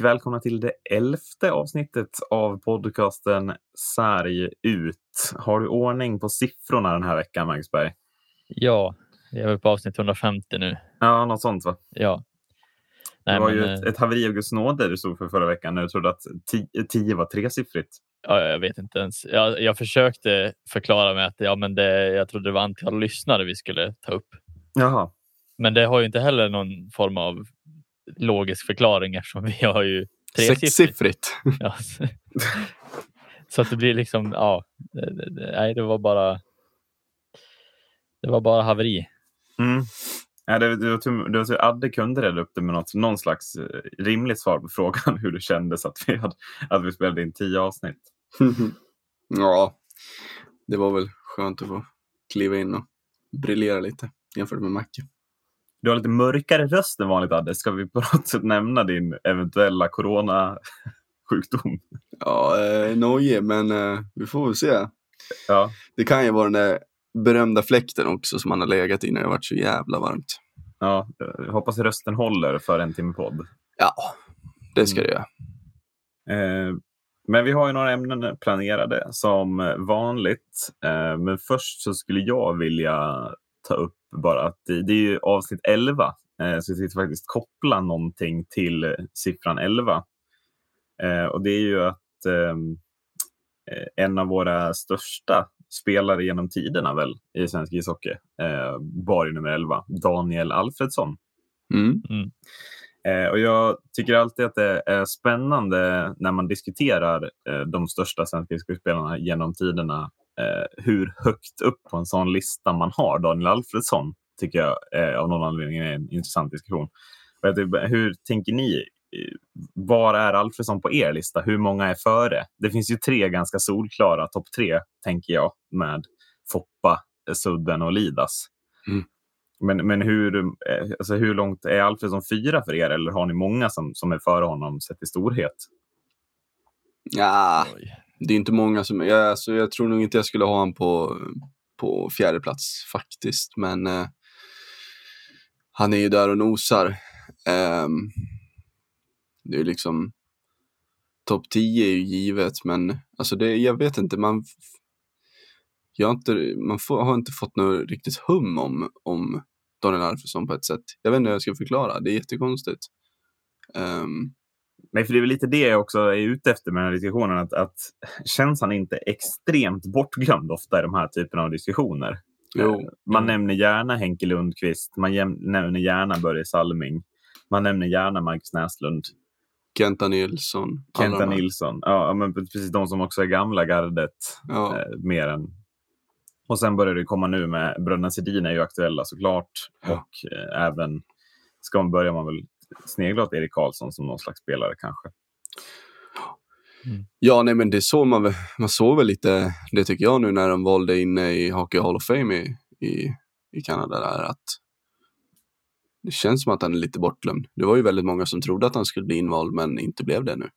välkomna till det elfte avsnittet av podcasten Sarg ut. Har du ordning på siffrorna den här veckan, Magsberg? Ja, jag är på avsnitt 150 nu. Ja, något sånt va? Ja. Nej, det var men, ju ett, eh, ett haveri av Guds nåde du stod för förra veckan när du trodde att 10 var tresiffrigt. Ja, jag vet inte ens. Jag, jag försökte förklara med att ja, men det, jag trodde det var antal lyssnare vi skulle ta upp. Jaha. Men det har ju inte heller någon form av logisk förklaring eftersom vi har ju Sexsiffrigt. Ja. Så att det blir liksom, ja, nej, det var bara. Det var bara haveri. Mm. Ja, det, det, var tur, det var tur Adde kunde reda upp det med något, någon slags eh, rimligt svar på frågan hur det kändes att vi, hade, att vi spelade in tio avsnitt. ja, det var väl skönt att få kliva in och briljera lite jämfört med Macke. Du har lite mörkare röst än vanligt Adde. Ska vi på något sätt nämna din eventuella coronasjukdom? Ja, eh, nojig, men eh, vi får väl se. Ja. Det kan ju vara den där berömda fläkten också som man har legat i när det varit så jävla varmt. Ja, jag hoppas rösten håller för en timme podd. Ja, det ska det göra. Eh, men vi har ju några ämnen planerade som vanligt. Eh, men först så skulle jag vilja ta upp bara att det, det är ju avsnitt 11. Eh, så jag tänkte faktiskt koppla någonting till siffran 11. Eh, och det är ju att ehm, eh, en av våra största spelare genom tiderna väl i svensk ishockey eh, ju nummer 11, Daniel Alfredsson. Mm. Mm. Eh, och jag tycker alltid att det är spännande när man diskuterar eh, de största svenska ishockey-spelarna genom tiderna eh, hur högt upp på en sån lista man har Daniel Alfredsson, tycker jag eh, av någon anledning är en intressant diskussion. Hur tänker ni? Var är Alfredsson på er lista? Hur många är före? Det finns ju tre ganska solklara topp tre, tänker jag, med Foppa, Sudden och Lidas. Mm. Men, men hur, eh, alltså hur långt är Alfredsson fyra för er? Eller har ni många som, som är före honom sett i storhet? Ja, det är inte många som, jag, alltså, jag tror nog inte jag skulle ha honom på, på fjärde plats faktiskt, men eh, han är ju där och nosar. Eh, det är liksom, topp 10 är ju givet, men alltså det, jag vet inte, man, jag har inte, man får, har inte fått något riktigt hum om, om Daniel Alfredsson på ett sätt. Jag vet inte hur jag ska förklara, det är jättekonstigt. Um, Nej, för det är väl lite det jag också är ute efter med den här diskussionen. Att, att känns han inte extremt bortglömd ofta i de här typerna av diskussioner? Jo. Eh, man nämner gärna Henke Lundqvist, man nämner gärna Börje Salming, man nämner gärna Marcus Näslund. Kenta Nilsson. Kenta Nilsson, ja, men precis de som också är gamla gardet. Ja. Eh, mer än... Och sen börjar det komma nu med bröderna Sedin är ju aktuella såklart. Ja. Och eh, även ska man börja man väl snegla åt Erik Karlsson som någon slags spelare kanske. Mm. Ja, nej, men det såg man Man såg väl lite, det tycker jag nu när de valde in i Hockey Hall of Fame i, i, i Kanada, där, att det känns som att han är lite bortglömd. Det var ju väldigt många som trodde att han skulle bli invald, men inte blev det nu.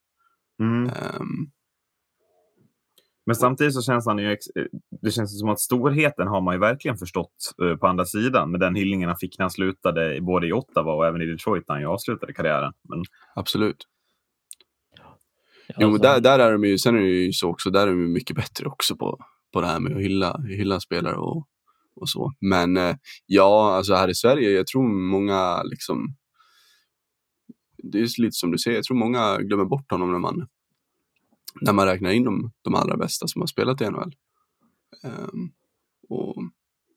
Mm. Um, men samtidigt så känns han ju, det känns som att storheten har man ju verkligen förstått uh, på andra sidan med den hyllningen han fick när han slutade både i Ottawa och även i Detroit när han avslutade karriären. Men... Absolut. Ja, jo, alltså- där, där är de ju, sen är det ju så också, där är de ju mycket bättre också på, på det här med att hylla, hylla spelare och, och så. Men eh, ja, alltså här i Sverige, jag tror många liksom, det är lite som du säger, jag tror många glömmer bort honom när man, när man räknar in de, de allra bästa som har spelat i NHL. Um, och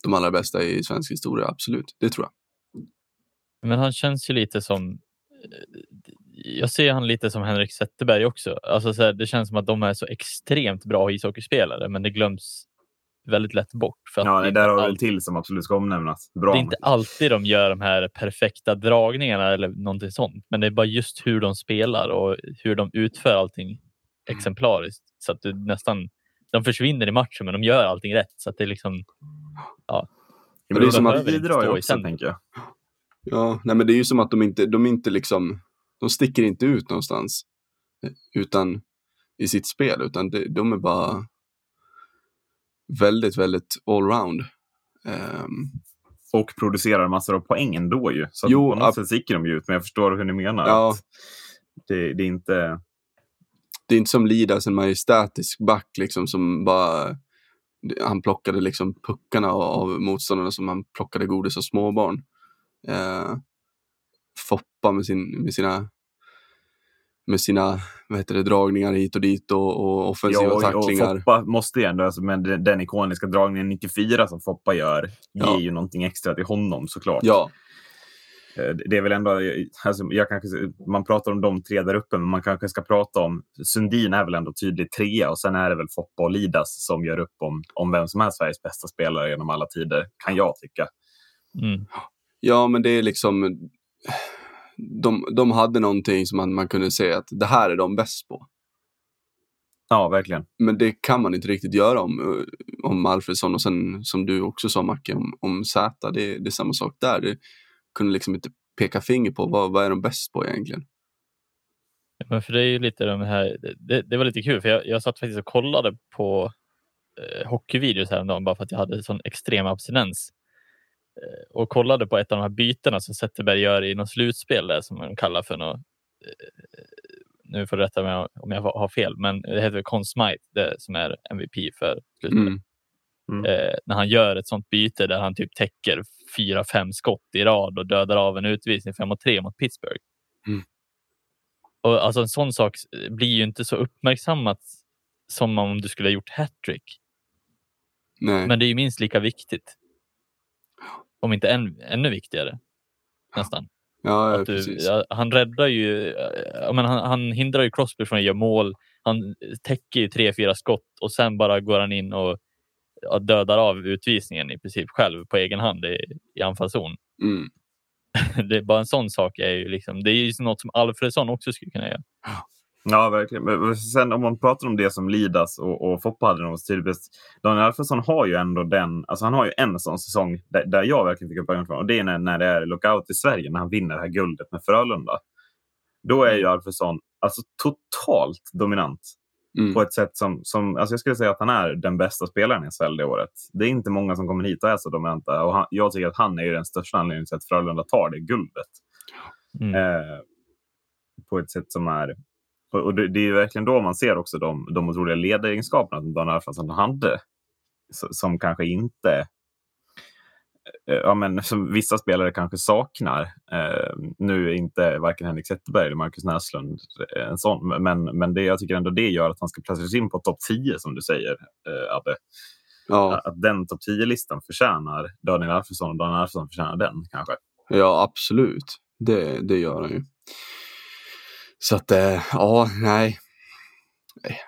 de allra bästa i svensk historia, absolut, det tror jag. Men han känns ju lite som jag ser han lite som Henrik Zetterberg också. Alltså så här, det känns som att de är så extremt bra ishockeyspelare, men det glöms väldigt lätt bort. För ja, det, där har väl till som absolut ska omnämnas. Bra. Det är inte alltid de gör de här perfekta dragningarna eller någonting sånt, men det är bara just hur de spelar och hur de utför allting exemplariskt så att du nästan de försvinner i matchen, men de gör allting rätt så att det är liksom. Ja, men det är som att bidrar ju också, tänker jag. Ja, nej, men det är ju som att de inte, de inte liksom, de sticker inte ut någonstans utan i sitt spel, utan de, de är bara väldigt, väldigt allround. Um, och producerar massor av poäng ändå ju. Så jo, på något sätt sticker de ju ut, men jag förstår hur ni menar. Ja, att... Det, det är inte... Det är inte som Lidas, en majestätisk back liksom som bara... Han plockade liksom puckarna av motståndarna som han plockade godis av småbarn. Eh, Foppa med, sin, med sina med sina vad heter det, dragningar hit och dit och, och offensiva Ja, och, och tacklingar. Foppa måste ju ändå, alltså, men den, den ikoniska dragningen 94 som Foppa gör, Ja. ger ju någonting extra till honom såklart. Ja, Det det är väl ändå, alltså, jag kanske, man pratar om de tre där uppe, men man kanske ska prata om, Sundin är väl ändå tydligt trea och sen är det väl Foppa och Lidas som gör upp om, om vem som är Sveriges bästa spelare genom alla tider, kan jag tycka. Mm. ja, men det är liksom... De, de hade någonting som man, man kunde säga att det här är de bäst på. Ja, verkligen. Men det kan man inte riktigt göra om, eh, om Alfredsson och sen som du också sa Macke om, om Zäta. Det, det är samma sak där. Det kunde liksom inte peka finger på vad, vad är de bäst på egentligen. Men för det är lite de här, det, det var lite kul för jag, jag satt faktiskt och kollade på eh, hockeyvideos häromdagen bara för att jag hade sån extrem abstinens. Eh, och kollade på ett av de här bytena som Zetterberg gör i något slutspel där, som man kallar för något. Eh, nu får du rätta mig om jag har fel, men det heter Conn Smythe, det som är MVP för slutspelet. Mm. Eh, när han gör ett sånt byte där han typ täcker fyra, fem skott i rad och dödar av en utvisning 5 mot 3 mot Pittsburgh. Mm. Och alltså en sån sak blir ju inte så uppmärksammat som om du skulle ha gjort hattrick. Men det är ju minst lika viktigt. Om inte än, ännu viktigare. Nästan. ja, ja, du, han räddar ju, ja, men han, han hindrar ju Crosby från att göra mål. Han täcker ju tre, fyra skott och sen bara går han in och dödar av utvisningen i princip själv på egen hand i, i anfallszon. Mm. Det är bara en sån sak är ju liksom, det är ju något som Alfredsson också skulle kunna göra. Ja, verkligen. Men sen om man pratar om det som Lidas och, och Foppa hade nog tydligt bäst. Daniel Alfredsson har ju ändå den, alltså han har ju en sån säsong där, där jag verkligen fick upp ögonen för honom. Och det är när, när det är lockout i Sverige, när han vinner det här guldet med Frölunda. Då är ju Alfredsson alltså totalt dominant Mm. på ett sätt som, som alltså jag skulle säga att han är den bästa spelaren i SHL det året. Det är inte många som kommer hit och är så dominanta. Och han, jag tycker att han är ju den största anledningen till att Frölunda tar det guldet. Mm. Eh, på ett sätt som är... Och och det, det är ju verkligen då man ser också de, de otroliga ledaregenskaperna som Daniel Alfredsson hade. Som kanske inte... eh, Ja, men som vissa spelare kanske saknar. Eh, nu är inte varken Henrik Zetterberg eller Marcus Näslund eh, en sån, men, men det, jag tycker ändå det gör att han ska placeras in på topp 10 som du säger, eh, Abbe. Ja, Att den topp 10-listan förtjänar Daniel Alfredsson och Daniel Alfredsson förtjänar den kanske. ja, absolut. Det, det gör han ju. Så att, eh, ja, nej. Nej.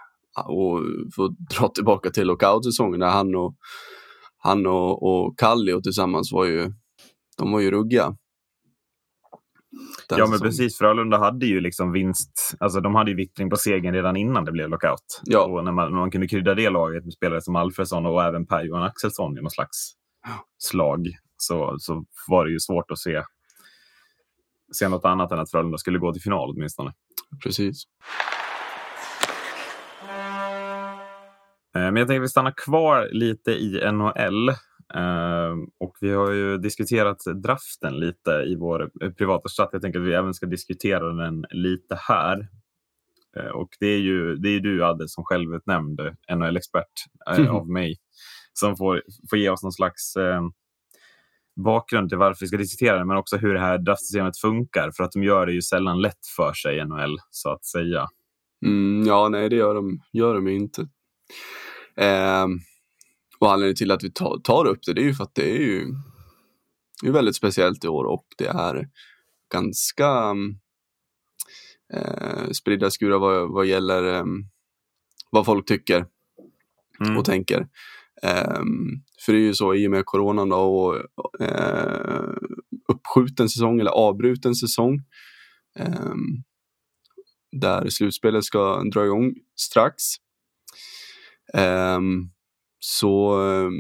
Och för att dra tillbaka till lockout-säsongen, där han och, han och, och Kallio tillsammans var ju, de var ju ruggiga. Den Ja, men säsongen. precis. Frölunda hade ju liksom vinst. Alltså, de hade ju vittring på segern redan innan det blev lockout. Ja. Och när man, när man kunde krydda det laget med spelare som Alfredsson och även Per-Johan Axelsson i någon slags slag så, så var det ju svårt att se, se något annat än att Frölunda skulle gå till final åtminstone. Precis. Men jag tänkte att vi stannar kvar lite i NHL. Eh, och vi har ju diskuterat draften lite i vår eh, privata chatt. Jag tänker att vi även ska diskutera den lite här. Eh, och det är ju det är du, Adde, som självutnämnd NHL-expert eh, Mhm. av mig, som får, får ge oss någon slags eh, bakgrund till varför vi ska diskutera det, men också hur det här draftsystemet funkar. För att de gör det ju sällan lätt för sig i NHL, så att säga. Mm, ja, nej, det gör de, gör de inte. Ehm, och anledningen till att vi tar, tar upp det, det är ju för att det är ju det är väldigt speciellt i år och det är ganska um, eh, spridda skurar vad, vad gäller em, vad folk tycker Mm. och tänker. Ehm, för det är ju så i och med coronan då och eh, uppskjuten säsong eller avbruten säsong. ehm, där slutspelet ska dra igång strax. Um, så um,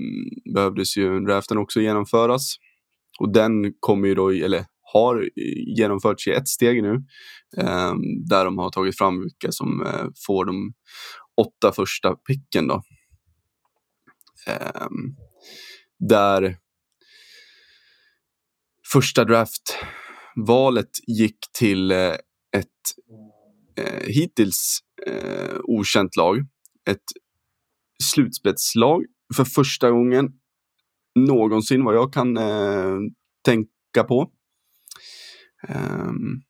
behövdes ju draften också genomföras. Och den kommer ju då, eller har genomförts i ett steg nu. Um, där de har tagit fram vilka som uh, får de åtta första picken då. Där första draftvalet gick till uh, ett uh, hittills okänt lag. Ett slutspetslag för första gången någonsin vad jag kan eh, tänka på. Um,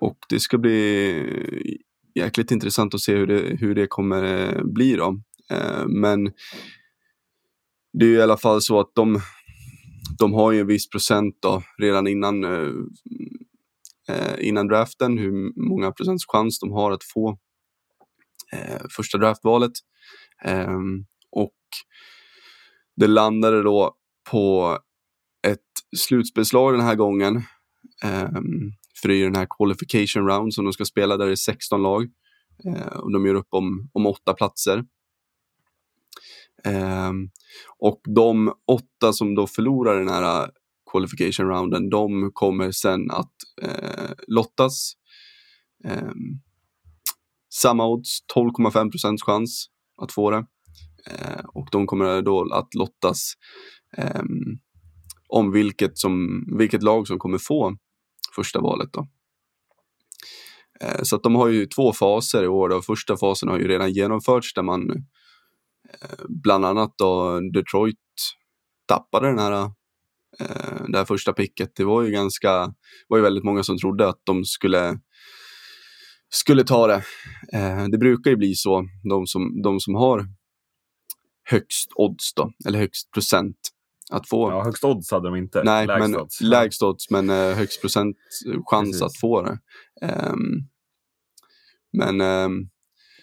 och det ska bli jäkligt intressant att se hur det, hur det kommer eh, bli då. Uh, men det är i alla fall så att de, de har ju en viss procent då, redan innan, uh, innan draften, hur många procents chans de har att få första draftvalet. Ehm, och det landade då på ett slutspelslag den här gången. Ehm, för det är ju den här qualification round som de ska spela där det är 16 lag. Eh, och de gör upp om, om åtta platser. Ehm, och de åtta som då förlorar den här qualification rounden, de kommer sen att eh, lottas. Eh, samma odds, 12,5 procents chans att få det. Och de kommer då att lottas ehm, om vilket, som, vilket lag som kommer få första valet. Då. Eh, så att de har ju två faser i år. Då. Första fasen har ju redan genomförts där man eh, bland annat då Detroit tappade den här eh, det här första picket. Det var ju ganska, var ju väldigt många som trodde att de skulle skulle ta det. det brukar ju bli så, de som, de som har högst odds då, eller högst procent att få. Ja, högst odds hade de inte. Nej, lägst men odds. lägst odds, men uh, högst procent chans Precis. att få det. Ehm, men ehm,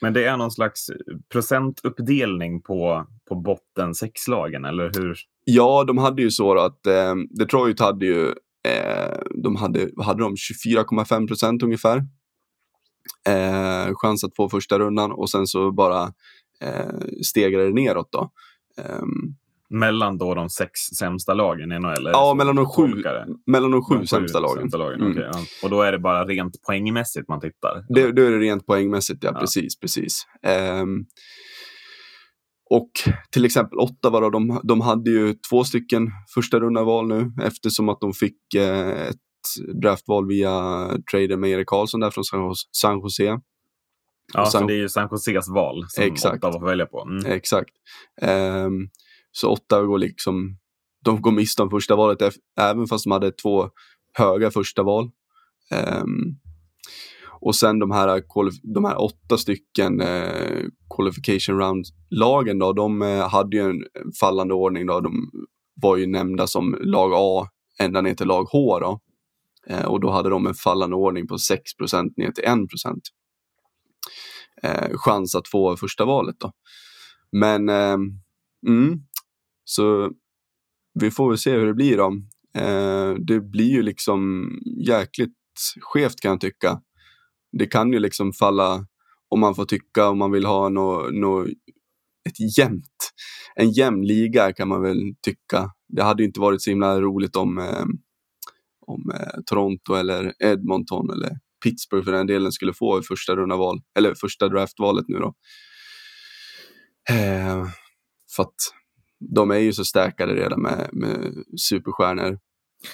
Men det är någon slags procentuppdelning på, på botten sexlagen, eller hur? ja, de hade ju så att ehm, Detroit hade ju, eh, de hade, hade de, 24,5 procent ungefär. Eh, chans att få första rundan och sen så bara eh, stegrade det neråt då. Ehm, Mellan då de sex sämsta lagen i NHL? ja, mellan de sju, mellan de sju De sämsta lagen. sämsta lagen Mm. ja. Och då är det bara rent poängmässigt man tittar? Det, då är det rent poängmässigt, ja, Ja. precis. precis. Ehm, och till exempel Ottawa, då, de, de hade ju två stycken första runda val nu eftersom att de fick eh, ett draftval via traden med Erik Karlsson där från San Jose- San. Ja, sen- så det är ju San Joses val som Exakt. Ottawa får välja på. Mm. Exakt. Ehm, så Ottawa går liksom, de går miste om första valet även fast de hade två höga första val. Ehm, och sen de här, de här åtta stycken eh, qualification round-lagen då, de eh, hade ju en fallande ordning då. De var ju nämnda som lag A ända ner till lag H då. Eh, och då hade de en fallande ordning på 6 ner till 1 eh, chans att få första valet då. Men eh, mm, så vi får väl se hur det blir då. Eh, det blir ju liksom jäkligt skevt kan jag tycka. Det kan ju liksom falla om man får tycka om man vill ha något no, ett jämnt, en jämn liga kan man väl tycka. Det hade ju inte varit så himla roligt om, eh, om eh, Toronto eller Edmonton eller Pittsburgh för den delen skulle få första runda val eller första draftvalet nu då. Eh, för att de är ju så stärkade redan med, med superstjärnor.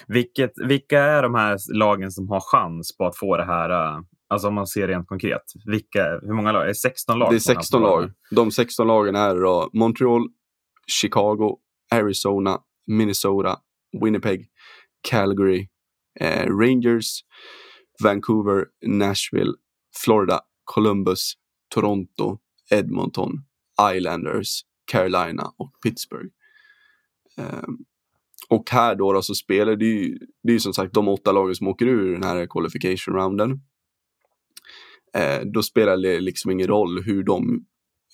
Vilket, vilka är de här lagen som har chans på att få det här? äh, Alltså om man ser rent konkret. Vilka, hur många lag? Är det 16 lag? Det är som har 16 på lag. De 16 lagen är då Montreal, Chicago, Arizona, Minnesota, Winnipeg, Calgary, eh, Rangers, Vancouver, Nashville, Florida, Columbus, Toronto, Edmonton, Islanders, Carolina och Pittsburgh. Ehm, och här då, då så spelar det ju, det är ju som sagt de åtta lagen som åker ur den här qualification rounden. Eh, då spelar det liksom ingen roll hur de,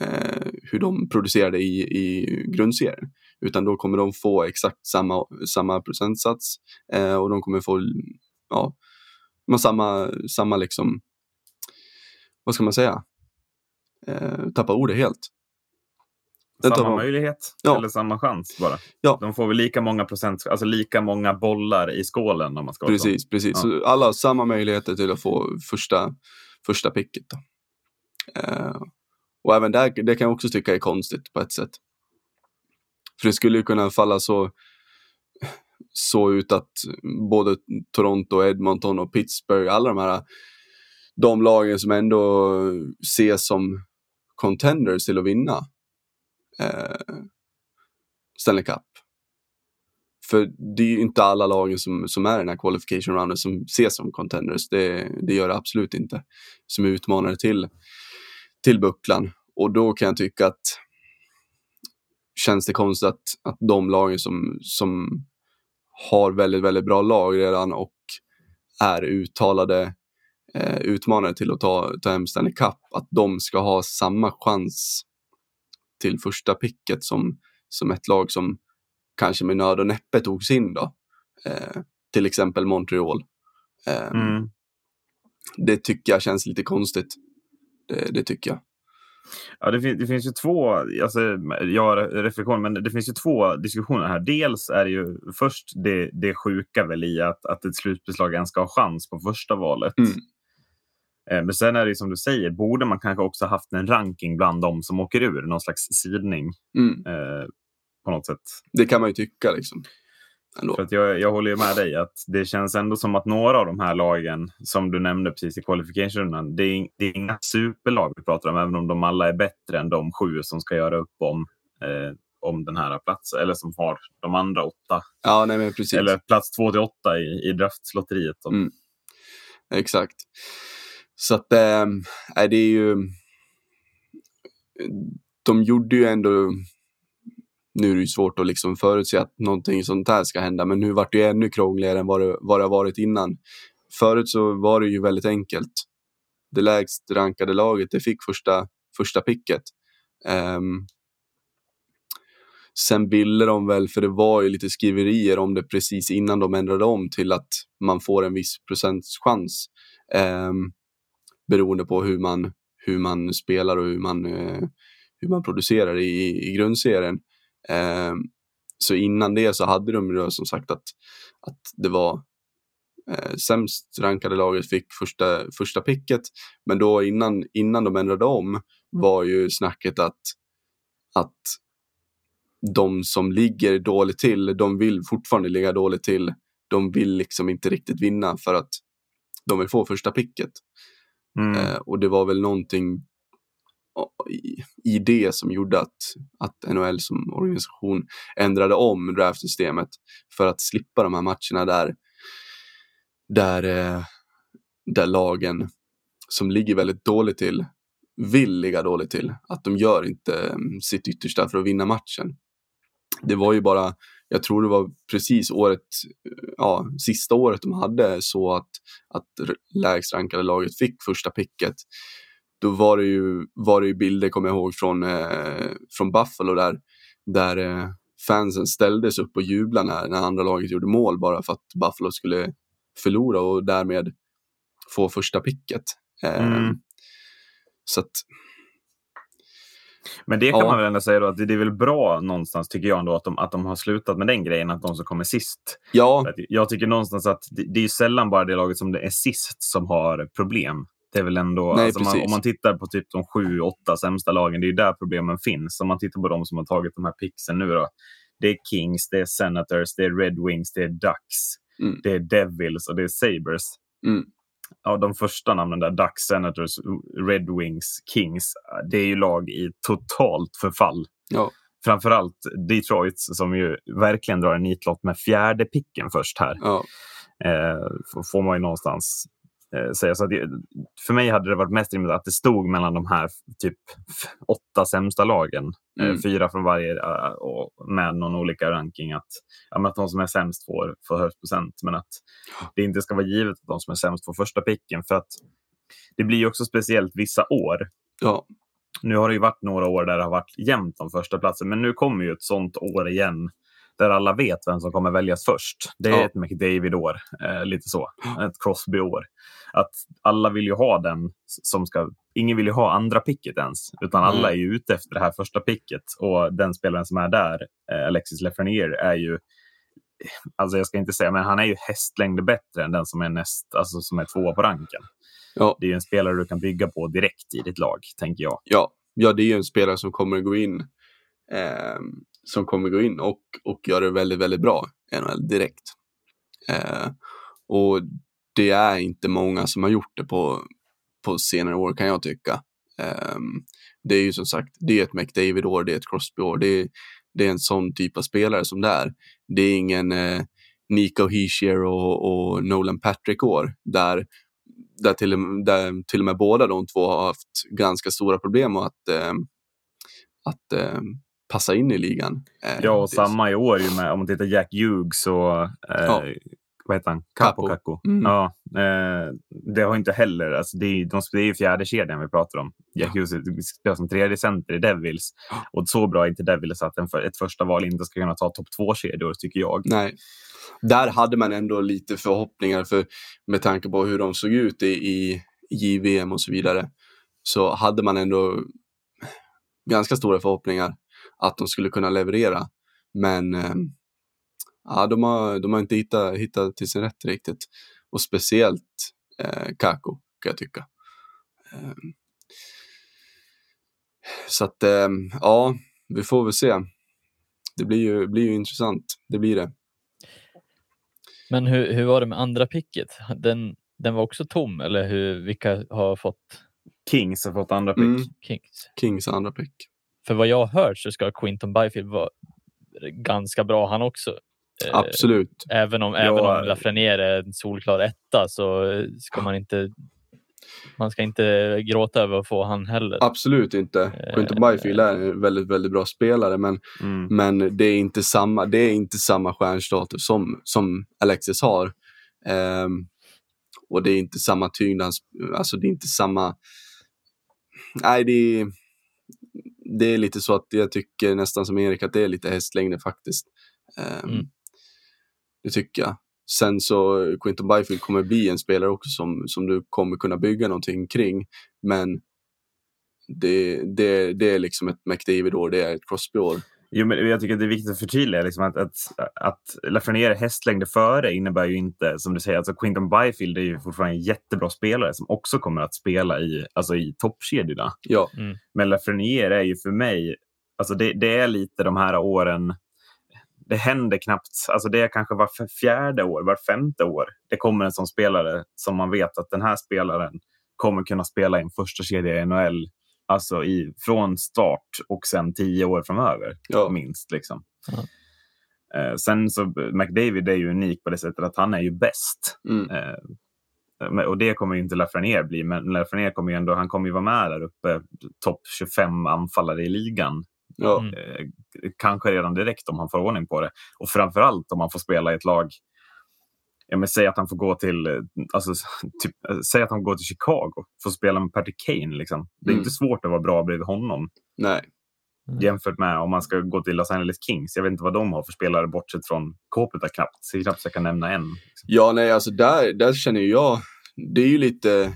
eh, hur de producerade i, i grundserien. Utan då kommer de få exakt samma, samma procentsats eh, och de kommer få ja, samma, samma liksom, vad ska man säga? Eh, tappa ordet helt. Den Samma möjlighet Ja. eller samma chans bara. Ja. De får väl lika många procent, alltså lika många bollar i skålen om man ska vara så. Precis, precis. Ja. Så alla har samma möjligheter till att få första, första picket. Då. Eh, och även där, det kan jag också tycka är konstigt på ett sätt. För det skulle ju kunna falla så, så ut att både Toronto, Edmonton och Pittsburgh, alla de här de lagen som ändå ses som contenders till att vinna eh, Stanley Cup. För det är ju inte alla lagen som, som är i den här qualification rounden som ses som contenders. Det, det gör det absolut inte. Som är utmanare till, till bucklan. Och då kan jag tycka att känns det konstigt att, att de lagen som, som har väldigt, väldigt bra lag redan och är uttalade eh, utmanare till att ta, ta hem Stanley Cup, att de ska ha samma chans till första picket som, som ett lag som kanske med nöd och näppe togs in då. Eh, till exempel Montreal. Eh, Mm. Det tycker jag känns lite konstigt. Det, det tycker jag. Ja, det, fin- det finns ju två, alltså, jag reflektion, men det finns ju två diskussioner här. Dels är det ju först det, det sjuka väl i att, att ett slutbeslag ens ska ha chans på första valet. Mm. Eh, Men sen är det som du säger, borde man kanske också haft en ranking bland de som åker ur, någon slags sidning Mm. eh, på något sätt. Det kan man ju tycka liksom. Ändå. För att jag, jag håller ju med dig att det känns ändå som att några av de här lagen som du nämnde precis i qualificationen, det är, det är inga superlag vi pratar om, även om de alla är bättre än de sju som ska göra upp om, eh, om den här platsen, eller som har de andra åtta, Ja, nej men precis. eller plats två till åtta i, i draftlotteriet. då. Mm. Exakt. Så att nej, det är ju... De gjorde ju ändå... Nu är det ju svårt att liksom förutse att någonting sånt här ska hända, men nu vart det ju ännu krångligare än vad det, vad det har varit innan. Förut så var det ju väldigt enkelt. Det lägst rankade laget, det fick första, första picket. Um, sen ville de väl, för det var ju lite skriverier om det precis innan de ändrade om till att man får en viss procents chans um, beroende på hur man, hur man spelar och hur man, uh, hur man producerar i, i grundserien. Eh, så innan det så hade de ju då som sagt att, att det var eh, sämst rankade laget fick första, första picket. Men då innan, innan de ändrade om var ju snacket att, att de som ligger dåligt till, de vill fortfarande ligga dåligt till. De vill liksom inte riktigt vinna för att de vill få första picket. Mm. Eh, och det var väl någonting i, det som gjorde att, att NHL som organisation ändrade om draftsystemet för att slippa de här matcherna där, där, eh, där lagen som ligger väldigt dåligt till vill ligga dåligt till. Att de gör inte mm, sitt yttersta för att vinna matchen. Det var ju bara, jag tror det var precis året, ja, sista året de hade så att, att lägst rankade laget fick första picket. Då var det ju, var det ju bilder, kommer jag ihåg, från, eh, från Buffalo där, där eh, fansen ställdes upp och jublade när, när andra laget gjorde mål bara för att Buffalo skulle förlora och därmed få första picket. Eh, Mm. Så att, Men det kan Ja. man väl ändå säga då att det är väl bra någonstans tycker jag ändå att de, att de har slutat med den grejen att de som kommer sist. ja, Jag tycker någonstans att det, det är ju sällan bara det laget som det är sist som har problem. Det är väl ändå, Nej, alltså man, om man tittar på typ de sju, åtta sämsta lagen, det är där problemen finns. Om man tittar på de som har tagit de här picksen nu då. Det är Kings, det är Senators, det är Red Wings, det är Ducks, Mm. det är Devils och det är Sabres. Mm. Ja, de första namnen där, Ducks, Senators, Red Wings, Kings, det är ju lag i totalt förfall. Ja. Framförallt Detroit som ju verkligen drar en nitlott med fjärde picken först här ja, eh, får man ju någonstans säga. Så det, för mig hade det varit mest rimligt att det stod mellan de här typ åtta sämsta lagen. Eh, Mm. fyra från varje eh, och med någon olika ranking. Att, ja, att de som är sämst får, får högst procent. Men att det inte ska vara givet att de som är sämst får första picken. För att det blir ju också speciellt vissa år. ja, Nu har det ju varit några år där det har varit jämnt om första platsen, men nu kommer ju ett sånt år igen där alla vet vem som kommer väljas först. Det är Ja. ett McDavid-år, eh, lite så. Ett Crosby-år. Att alla vill ju ha den som ska... Ingen vill ju ha andra picket ens, utan alla Mm. är ju ute efter det här första picket. Och den spelaren som är där, eh, Alexis Lafreniere, är ju... Alltså jag ska inte säga, men han är ju hästlängder bättre än den som är näst, alltså som är tvåa på ranken. ja, Det är ju en spelare du kan bygga på direkt i ditt lag, tänker jag. ja, ja, det är ju en spelare som kommer gå in eh, som kommer gå in och, och göra det väldigt, väldigt bra i NHL direkt. Eh, och det är inte många som har gjort det på, på senare år kan jag tycka. Eh, det är ju som sagt, det är ett McDavid-år, det är ett Crosby-år, det är, det är en sån typ av spelare som det är. Det är ingen eh, Nico Hischier och, och Nolan Patrick-år där, där, till, där till och med båda de två har haft ganska stora problem med att, eh, att eh, passa in i ligan. Eh, ja, och samma i år ju med, om man tittar Jack Hughes och eh, ja. vad heter han? Capo. Capo. Mm. Ja, eh, det har inte heller, alltså det, är, de, det är ju fjärde kedjan vi pratar om. Jack ja. Hughes spelar som tredje center i Devils och så bra är inte Devils att en, ett första val inte ska kunna ta topp två kedjor tycker jag. Nej. Där hade man ändå lite förhoppningar för med tanke på hur de såg ut i, i JVM och så vidare så hade man ändå ganska stora förhoppningar att de skulle kunna leverera. Men eh, ja, de, har, de har inte hittat, hittat till sin rätt riktigt. Och speciellt eh, Kako kan jag tycka. Eh, så att eh, ja, vi får väl se. Det blir ju, blir ju intressant, det blir det. Men hur, hur var det med andra picket? Den, den var också tom eller hur, vilka har fått? Kings har fått andra pick. Mm. Kings. Kings andra pick för vad jag har hört så ska Quinton Byfield vara ganska bra han också. Eh, Absolut. Även om, ja. även om Lafreniere är en solklar etta så ska man inte man ska inte gråta över att få han heller. Absolut inte. Quinton Byfield är en väldigt, väldigt bra spelare men, mm. men det, är inte samma, det är inte samma stjärnstatus som, som Alexis har. Um, och det är inte samma tyngd, alltså det är inte samma... Nej, det är det är lite så att jag tycker nästan som Erik att det är lite hästlängder faktiskt. Um, mm. Det tycker jag. Sen så Quinton Byfield kommer bli en spelare också som, som du kommer kunna bygga någonting kring. Men det, det, det är liksom ett McDavid-år, det är ett Crosby-år. Jo, men jag tycker att det är viktigt att förtydliga liksom att, att, att Lafreniere hästlängder före innebär ju inte, som du säger, alltså Quinton Byfield är ju fortfarande en jättebra spelare som också kommer att spela i, alltså i toppkedjorna. Ja. Mm. Men Lafreniere är ju för mig, alltså det, det, är lite de här åren, det händer knappt, alltså det är kanske var fjärde år, var femte år, det kommer en sån spelare som man vet att den här spelaren kommer kunna spela i en första kedja i NHL Alltså i, från start och sen tio år framöver, ja. minst. Liksom. Eh, sen så McDavid är ju unik på det sättet att han är ju bäst. Mm. Eh, och det kommer ju inte Lafreniere bli, men Lafreniere kommer ju ändå, han kommer ju vara med där uppe, topp 25 anfallare i ligan. Ja. Eh, kanske redan direkt om han får ordning på det. Och framförallt om han får spela i ett lag ja, men säg att han får gå till, alltså, typ, säg att han går till Chicago, får spela med Patrick Kane. Liksom. Det är mm. inte svårt att vara bra bredvid honom. Nej. Jämfört med om man ska gå till Los Angeles Kings. Jag vet inte vad de har för spelare bortsett från Kåpeta knappt. Så knappt jag kan nämna en. Liksom. Ja, nej, alltså där, där känner jag, det är ju lite,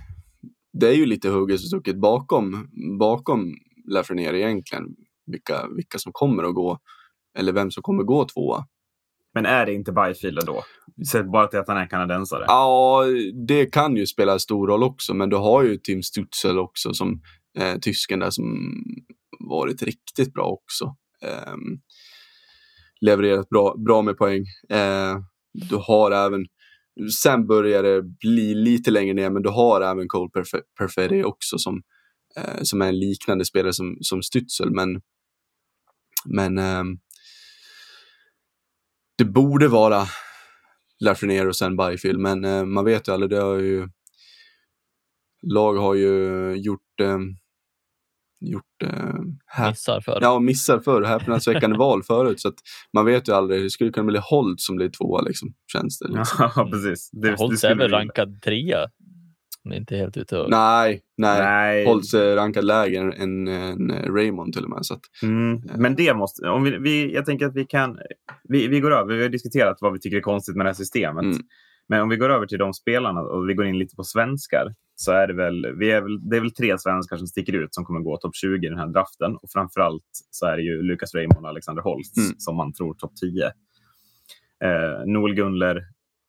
det är ju lite hugget och stucket bakom, bakom Lafreniere egentligen. Vilka, vilka som kommer att gå, eller vem som kommer gå tvåa. Men är det inte Byfield då? Sett bara till att han är kanadensare. Ja, det kan ju spela stor roll också. Men du har ju Tim Stutzel också som eh, tysken där som varit riktigt bra också. Eh, levererat bra, bra med poäng. Eh, du har även, sen börjar det bli lite längre ner, men du har även Cole Perfetti också som, eh, som är en liknande spelare som, som Stützel. Men, men ehm, det borde vara Lafreniere och sen Byfield, men eh, man vet ju aldrig. Det har ju, lag har ju gjort, eh, gjort eh, missar förr. Ja, missar förr. Häpnadsväckande val förut. Så att man vet ju aldrig. Det skulle kunna bli Holt som blir tvåa, liksom, känns det. Liksom. Ja, precis. Det, Holt är väl rankad trea men inte helt ute och... Nej, nej. nej. Hålls rankad lägre än, än Raymond till och med. Så att, mm. Men det måste... Om vi, vi, jag tänker att vi kan... Vi, vi går över. Vi har diskuterat vad vi tycker är konstigt med det här systemet. Mm. Men om vi går över till de spelarna och vi går in lite på svenskar så är det väl, vi är väl, det är väl tre svenskar som sticker ut som kommer gå topp 20 i den här draften. Och framförallt så är det ju Lukas Raymond och Alexander Holst mm. som man tror topp 10. Eh, Noel Gunler,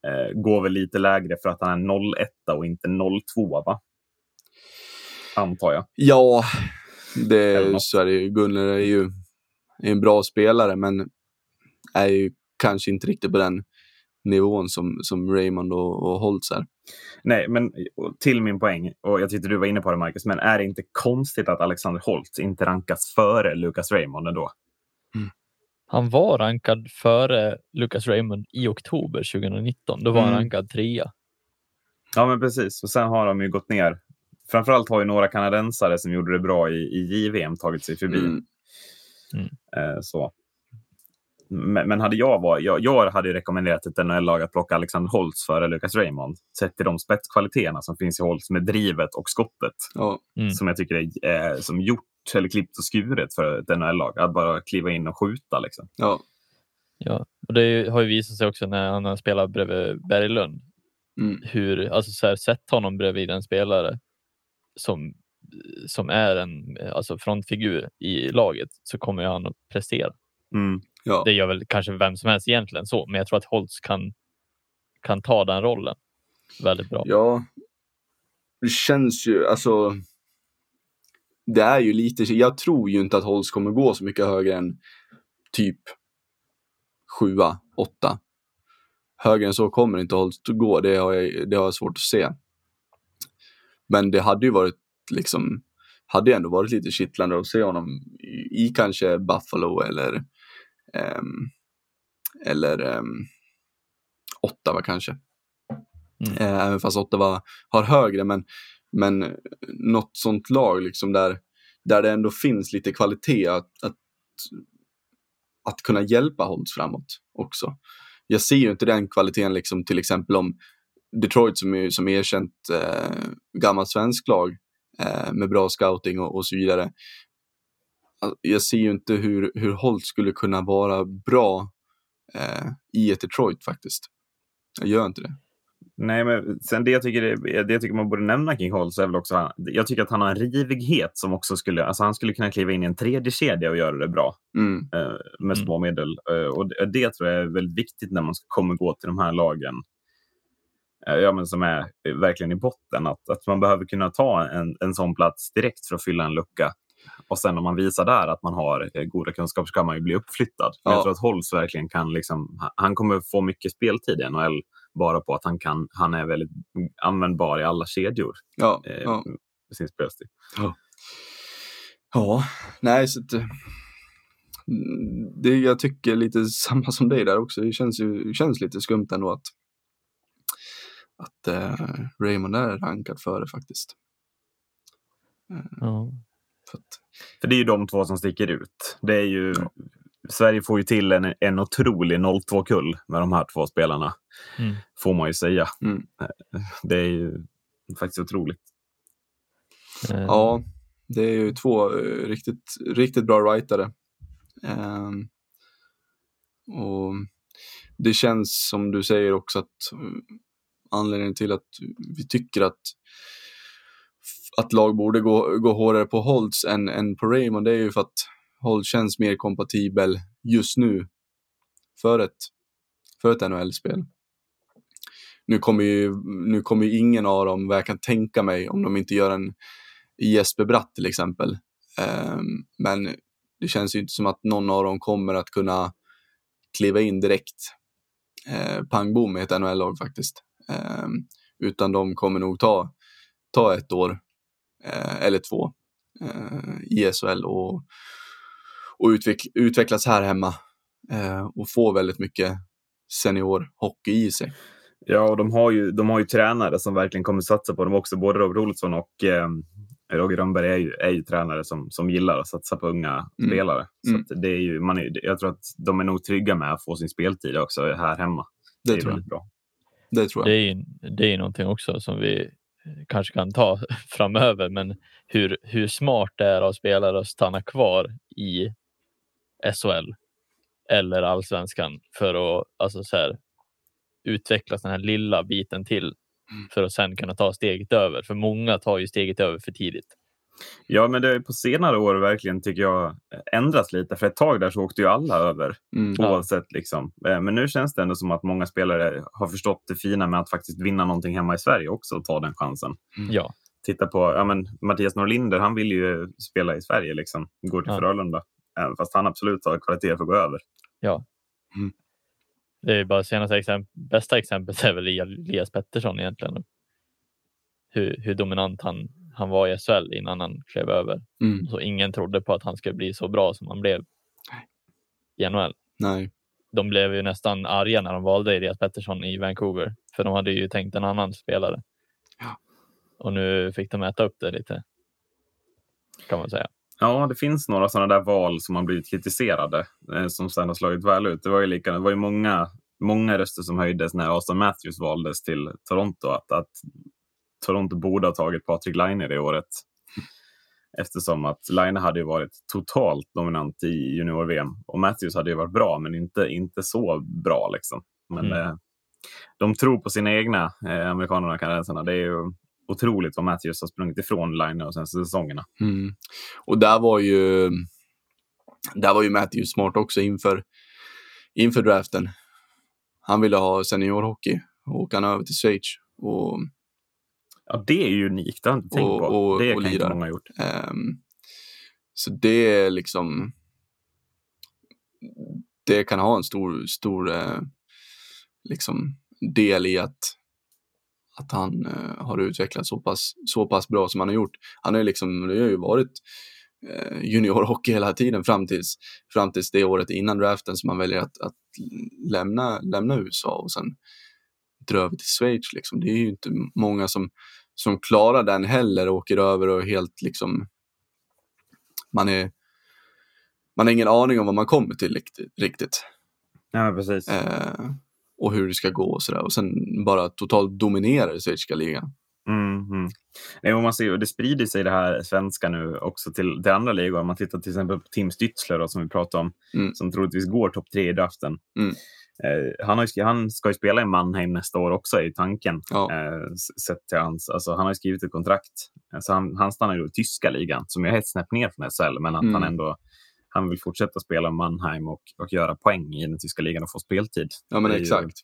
eh, går väl lite lägre för att han är 01 och inte 02 va? Antar jag. Ja, det, så är det ju. Gunnar är ju en bra spelare men är ju kanske inte riktigt på den nivån som, som Raymond och, och Holtz är. Nej, men till min poäng, och jag tyckte du var inne på det Marcus, men är det inte konstigt att Alexander Holtz inte rankas före Lucas Raymond ändå? Han var rankad före Lucas Raymond i oktober 2019. Då var han Mm. rankad trea. Ja, men precis. Och sen har de ju gått ner. Framförallt har ju några kanadensare som gjorde det bra i, i JVM tagit sig förbi. Mm. Eh, så. Men, men hade jag varit, jag, jag hade ju rekommenderat ett NHL-lag att plocka Alexander Holtz före Lucas Raymond. Sett till de spetskvaliteterna som finns i Holtz med drivet och skottet. Ja, Mm. Som jag tycker är eh, som gjort eller klippt och skuret för ett NHL-lag. Att bara kliva in och skjuta. Liksom. ja, Ja, och det ju- har ju visat sig också när han har spelat bredvid Berglund. mm. Hur, alltså så här, sätt honom bredvid en spelare som, som är en alltså frontfigur i laget så kommer ju han att prestera. Mm. Ja. Det gör väl kanske vem som helst egentligen så, men jag tror att Holtz kan, kan ta den rollen väldigt bra. Ja, det känns ju, alltså. Det är ju lite, jag tror ju inte att Holtz kommer gå så mycket högre än typ sjua, åtta. Högre än så kommer inte Holtz gå, det har, jag, det har jag svårt att se. Men det hade ju varit liksom, hade ändå varit lite kittlande att se honom i, i kanske Buffalo eller eller um, Ottawa kanske. Mm. Eh, även fast Ottawa har högre, men, men något sånt lag liksom där, där det ändå finns lite kvalitet att, att, att kunna hjälpa Holtz framåt också. Jag ser ju inte den kvaliteten liksom till exempel om Detroit som är som erkänt eh, gammalt svensk lag eh, med bra scouting och, och så vidare. Alltså, Jag ser ju inte hur, hur Holt skulle kunna vara bra eh, i ett Detroit faktiskt. Jag gör inte det. Nej, men sen det jag tycker, det, det jag tycker man borde nämna kring Holtz är väl också, jag tycker att han har en rivighet som också skulle, alltså han skulle kunna kliva in i en tredje kedja och göra det bra Mm, eh, med Mm. små medel. Eh, och det, tror jag är väldigt viktigt när man ska- kommer gå till de här lagen. Eh, ja, men som är verkligen i botten. Att, att man behöver kunna ta en, en sån plats direkt för att fylla en lucka. Och sen om man visar där att man har eh, goda kunskaper så kan man ju bli uppflyttad. Ja. Jag tror att Holtz verkligen kan, liksom, han- kommer få mycket speltid i NHL bara på att han, kan, han är väldigt användbar i alla kedjor ja, eh, ja. med sin spelstil. ja, nej så att, eh, det, jag tycker lite samma som dig där också. Det känns, ju, känns lite skumt ändå att, att eh, Raymond är rankad före faktiskt. Ja. För att, För det är ju de två som sticker ut. Det är ju, Sverige får ju till en, en otrolig 0-2-kull med de här två spelarna, Mm. får man ju säga. Mm. Det är ju faktiskt otroligt. Eh, Ja, det är ju två eh, riktigt, riktigt bra writare. Ehm, och det känns som du säger också att eh, anledningen till att vi tycker att att lag borde gå, gå hårdare på Holtz än, än på Raymond, det är ju för att Holtz känns mer kompatibel just nu för ett, för ett NHL-spel. Nu kommer, ju, nu kommer ju ingen av dem, vad jag kan tänka mig, om de inte gör en Jesper Bratt till exempel. Um, men det känns ju inte som att någon av dem kommer att kunna kliva in direkt eh, pang bom i ett NHL-lag faktiskt. Ehm, utan de kommer nog ta, ta ett år eh, eller två eh, i SHL och, och utveck, utvecklas här hemma eh, och få väldigt mycket seniorhockey i sig. Ja, och de har, ju, de har ju tränare som verkligen kommer satsa på dem också. Både Robert Olsson och eh, Roger Rönnberg är ju, är ju tränare som, som gillar att satsa på unga Mm. spelare. Så Mm. att det är ju, man är, jag tror att de är nog trygga med att få sin speltid också här hemma. Det, är tror jag. bra. Det tror Det jag. är ju det är någonting också som vi kanske kan ta framöver, men hur, hur smart det är av spelare att stanna kvar i SHL eller allsvenskan för att alltså så här, utveckla den här lilla biten till för att sen kunna ta steget över. För många tar ju steget över för tidigt. Ja, men det har på senare år verkligen, tycker jag, ändrats lite. För ett tag där så åkte ju alla över, Mm. Ja. oavsett. Liksom. Eh, Men nu känns det ändå som att många spelare har förstått det fina med att faktiskt vinna någonting hemma i Sverige också och ta den chansen. Ja, Titta på ja, men Mattias Norlinder, han vill ju spela i Sverige, liksom. går till Ja. Frölunda. Även fast han absolut har kvalitet för att gå över. ja. Mm. Det är bara senaste exempel, bästa exemplet är väl Elias Pettersson egentligen. Hur, hur dominant han, han var i SHL innan han klev över. Mm. Så ingen trodde på att han skulle bli så bra som han blev i NHL. Nej. De blev ju nästan arga när de valde Elias Pettersson i Vancouver, för de hade ju tänkt en annan spelare. Ja. Och nu fick de äta upp det lite. Kan man säga. Ja, det finns några sådana där val som har blivit kritiserade eh, som sen har slagit väl ut. Det var ju, lika, det var ju många, många röster som höjdes när Austin Matthews valdes till Toronto. Att, att Toronto borde ha tagit Patrik Laine det året. Eftersom att Laine hade ju varit totalt dominant i junior-VM. Och Matthews hade ju varit bra, men inte, inte så bra. Liksom. Men Mm. eh, de tror på sina egna, eh, amerikanerna och kanadensarna. Det är ju otroligt vad Matthews har sprungit ifrån Laine de senaste säsongerna. Mm. Och där var ju där var ju Matthews smart också inför, inför draften. Han ville ha seniorhockey och åka över till Schweiz. Och, Ja, det är ju unikt. Det har jag inte tänkt Och- på. och- det och kan inte lirar. många ha gjort. ehm, så det är liksom det kan ha en stor, stor eh, liksom del i att, att han eh, har utvecklats så pass, så pass bra som han har gjort. Han har liksom, det har ju varit eh, juniorhockey hela tiden fram tills, fram tills det året innan draften som man väljer att, att lämna, lämna USA och sen dra över till Schweiz. Liksom. Det är ju inte många som, som klarar den heller och åker över och helt liksom man är man har ingen aning om vad man kommer till riktigt. Ja, precis. Eh, och hur det ska gå och sådär. Och sen bara totalt dominera i schweiziska ligan. Mm, mm. Nej, man ser, det sprider sig det här svenska nu också till, till andra ligor. Om man tittar till exempel på Tim Stützler då, som vi pratade om, Mm. som troligtvis går topp tre i draften. Mm. Eh, han, har han ska ju spela i Mannheim nästa år också, i tanken. Ja. Eh, sett till hans, alltså, han har ju skrivit ett kontrakt. Alltså, han, han stannar ju i tyska ligan, som är ett snäpp ner från SHL, men att Mm. han ändå han vill fortsätta spela i Mannheim och, och göra poäng i den tyska ligan och få speltid. Ja men Det ju- exakt.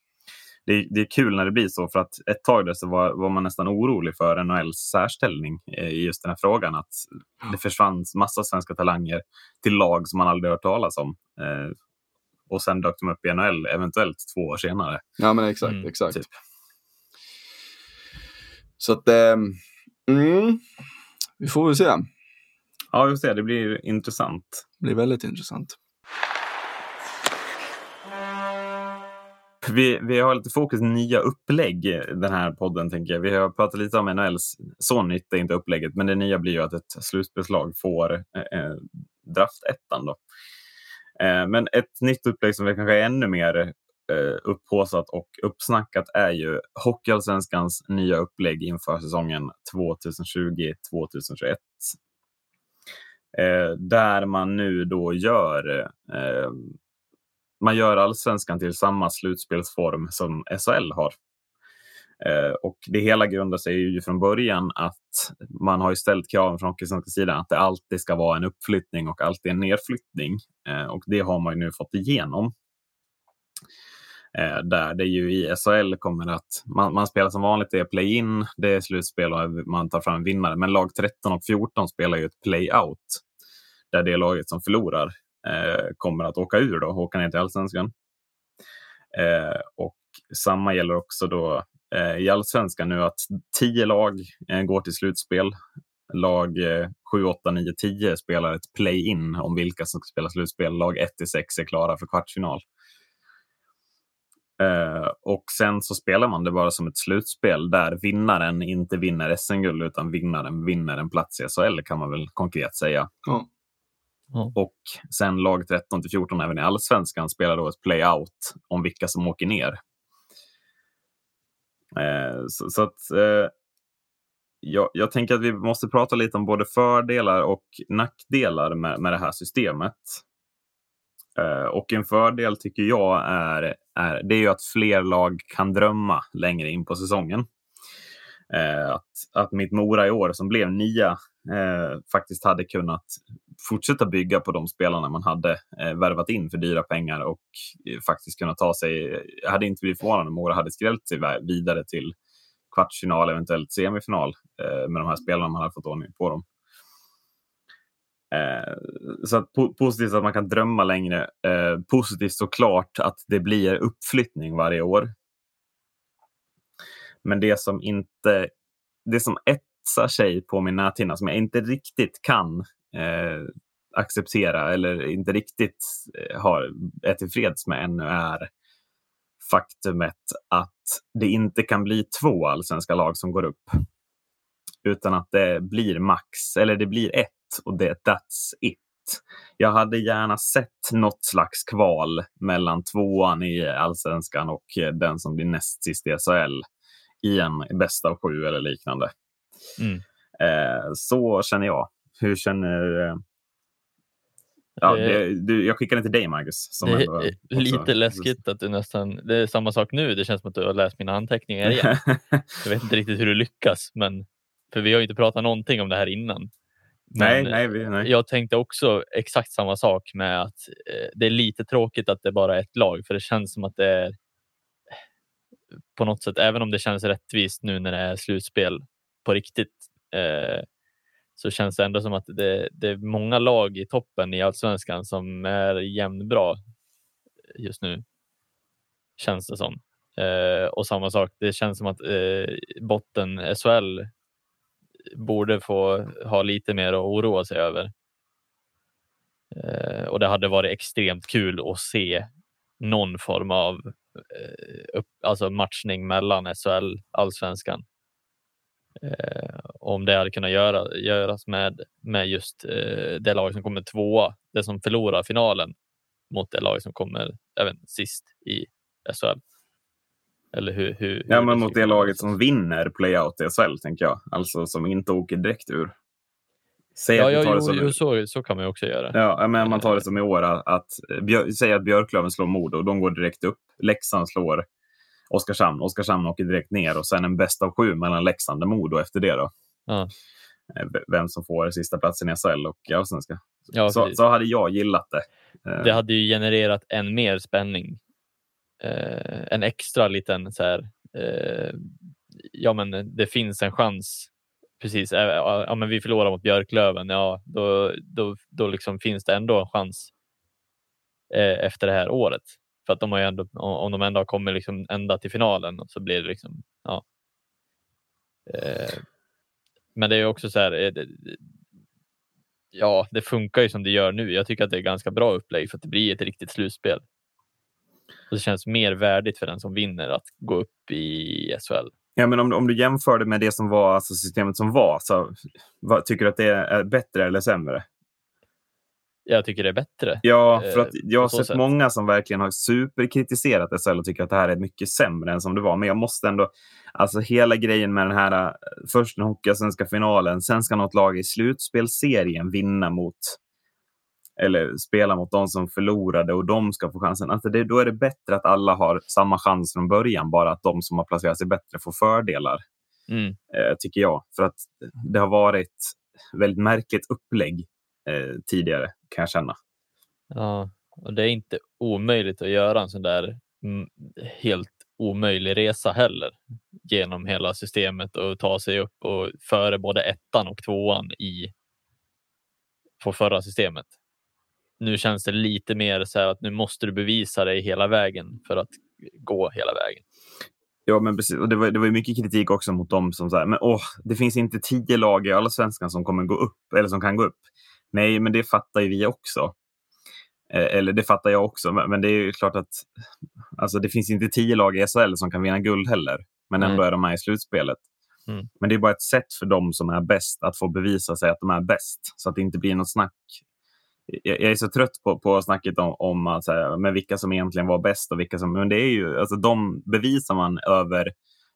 det, är- det är kul när det blir så, för att ett tag där så var, var man nästan orolig för NHLs särställning eh, i just den här frågan. Att det försvann massa svenska talanger till lag som man aldrig hört talas om. Eh, och sen dök de upp i NHL, eventuellt två år senare. Ja men exakt, Mm, exakt. typ. Så att, ehm, mm, vi får väl se. Ja, just det. Det blir intressant. Det blir väldigt intressant. Vi, vi har lite fokus nya upplägg i den här podden. tänker jag. Vi har pratat lite om NHLs, så nytt är inte upplägget, men det nya blir ju att ett slutspelslag får eh, eh, draftettan. Då. Eh, men ett nytt upplägg som är kanske är ännu mer eh, upphåsat och uppsnackat är ju Hockeyallsvenskans nya upplägg inför säsongen 2020-2021. Eh, där man nu då gör man gör allsvenskan till samma slutspelsform som SHL har. Eh, och det hela grundar sig ju från början att man har ju ställt kraven från Hockeysvenska sidan att det alltid ska vara en uppflyttning och alltid en nedflyttning. Eh, och det har man ju nu fått igenom. Eh, där det ju i SHL kommer att man, man spelar som vanligt, det är play-in, det är slutspel och man tar fram en vinnare. Men lag 13 och 14 spelar ju ett play-out. Där det laget som förlorar eh, kommer att åka ur då, åka ner till allsvenskan. Eh, och samma gäller också då i allsvenskan nu att 10 lag eh, går till slutspel. Lag eh, 7, 8, 9, 10 spelar ett play-in om vilka som ska spela slutspel. Lag 1 till 6 är klara för kvartsfinal. Eh, och sen så spelar man det bara som ett slutspel där vinnaren inte vinner SM-guld utan vinnaren vinner en plats i SHL kan man väl konkret säga. Ja. Och sen lag 13 till 14 även i allsvenskan spelar då ett play-out om vilka som åker ner. Eh, så, så att eh, jag, jag tänker att vi måste prata lite om både fördelar och nackdelar med, med det här systemet. Eh, och en fördel tycker jag är, är, det är ju att fler lag kan drömma längre in på säsongen. Eh, att, att mitt Mora i år som blev nia eh, faktiskt hade kunnat fortsätta bygga på de spelarna man hade eh, värvat in för dyra pengar och eh, faktiskt kunna ta sig. Jag hade inte blivit förvånad om Mora hade skrällt sig vidare till kvartsfinal, eventuellt semifinal eh, med de här spelarna man hade fått ordning på dem. Eh, så att po positivt att man kan drömma längre. Eh, positivt såklart att det blir uppflyttning varje år. Men det som inte, det som etsar sig på min näthinna som jag inte riktigt kan eh, acceptera eller inte riktigt eh, har, är tillfreds med ännu är faktumet att det inte kan bli två allsvenska lag som går upp. Utan att det blir max, eller det blir ett och det that's it. Jag hade gärna sett något slags kval mellan tvåan i allsvenskan och den som blir näst sist i SHL i en bästa av sju eller liknande. Mm. Eh, så känner jag. Hur känner... Eh... Ja, det, du, jag skickade till dig, Marcus. det är lite läskigt att du nästan... Det är samma sak nu. Det känns som att du har läst mina anteckningar igen. jag vet inte riktigt hur du lyckas, men för vi har ju inte pratat någonting om det här innan. Nej, nej, nej. Jag tänkte också exakt samma sak med att eh, det är lite tråkigt att det bara är ett lag, för det känns som att det är på något sätt, även om det känns rättvist nu när det är slutspel på riktigt, eh, så känns det ändå som att det, det, är många lag i toppen i allsvenskan som är jämnbra just nu. Känns det som. Eh, och samma sak, det känns som att eh, botten SHL borde få ha lite mer att oroa sig över. Eh, och det hade varit extremt kul att se någon form av eh, upp, alltså matchning mellan SHL allsvenskan. Eh, om det hade kunnat göra, göras med, med just eh, det lag som kommer tvåa, det som förlorar finalen mot det lag som kommer även sist i SHL. Eller hur? hur ja, men mot det laget som vinner playout i SHL, tänker jag. Alltså som inte åker direkt ur. Säg ja, ja jo, som... så, så kan man ju också göra. Ja, men man tar det som i år att, Björ, säg att Björklöven slår Modo och de går direkt upp. Leksand slår Oskarshamn. Oskarshamn åker direkt ner och sen en bäst av sju mellan Leksand och Modo efter det. Då. Ja. Eh, vem som får sista platsen i SHL och Allsvenskan. Ja, så, så hade jag gillat det. Eh. Det hade ju genererat än mer spänning. Eh, en extra liten så här, eh, ja men det finns en chans precis, ja, men vi förlorar mot Björklöven, ja då, då, då liksom finns det ändå en chans eh, efter det här året. För att de har ändå, om de ändå har kommit liksom ända till finalen så blir det liksom, ja. Eh, men det är också så här, eh, det, ja, det funkar ju som det gör nu. Jag tycker att det är ganska bra upplägg för att det blir ett riktigt slutspel. Och det känns mer värdigt för den som vinner att gå upp i SHL. Ja, men om, om du jämför det med det som var, alltså systemet som var, så vad, tycker du att det är bättre eller sämre? Jag tycker det är bättre. Ja, för att eh, jag har sett sätt. många som verkligen har superkritiserat SHL och tycker att det här är mycket sämre än som det var. Men jag måste ändå, alltså hela grejen med den här, eh, först den Hockeyallsvenska finalen, sen ska något lag i slutspelserien vinna mot eller spela mot de som förlorade och de ska få chansen. Alltså det, då är det bättre att alla har samma chans från början, bara att de som har placerat sig bättre får fördelar. Mm. Eh, tycker jag. För att det har varit väldigt märkligt upplägg eh, tidigare, kan jag känna. Ja, och det är inte omöjligt att göra en sån där mm, helt omöjlig resa heller genom hela systemet och ta sig upp och före både ettan och tvåan i på förra systemet nu känns det lite mer så att nu måste du bevisa dig hela vägen för att gå hela vägen. Ja, men precis. Och det var, det var mycket kritik också mot dem som sa men åh, det finns inte tio lag i alla svenskan som kommer gå upp eller som kan gå upp. Nej, men det fattar ju vi också. Eh, eller det fattar jag också, men det är ju klart att alltså, det finns inte tio lag i SHL som kan vinna guld heller. Men ändå är de med i slutspelet. Mm. Men det är bara ett sätt för dem som är bäst att få bevisa sig att de är bäst. Så att det inte blir något snack jag, är så trött på, på snacket om, om här, men vilka som egentligen var bäst och vilka som... Men det är ju, alltså, de bevisar man över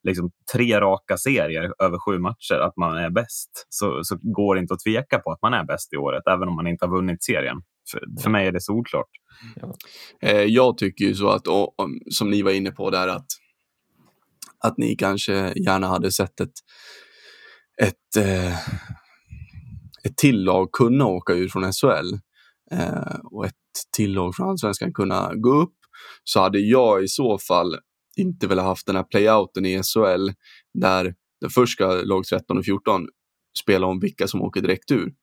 liksom, tre raka serier över sju matcher att man är bäst. Så, så går det inte att tveka på att man är bäst i året, även om man inte har vunnit serien. För, för mig är det solklart. Ja. Eh, jag tycker ju så att, och, och, som ni var inne på där, att, att ni kanske gärna hade sett ett, ett, eh, ett till lag kunna åka ur från SHL eh, och ett till lag från Allsvenskan kunna gå upp så hade jag i så fall inte velat haft den här playouten i SHL där den första lag 13 och 14 spelar om vilka som åker direkt ur.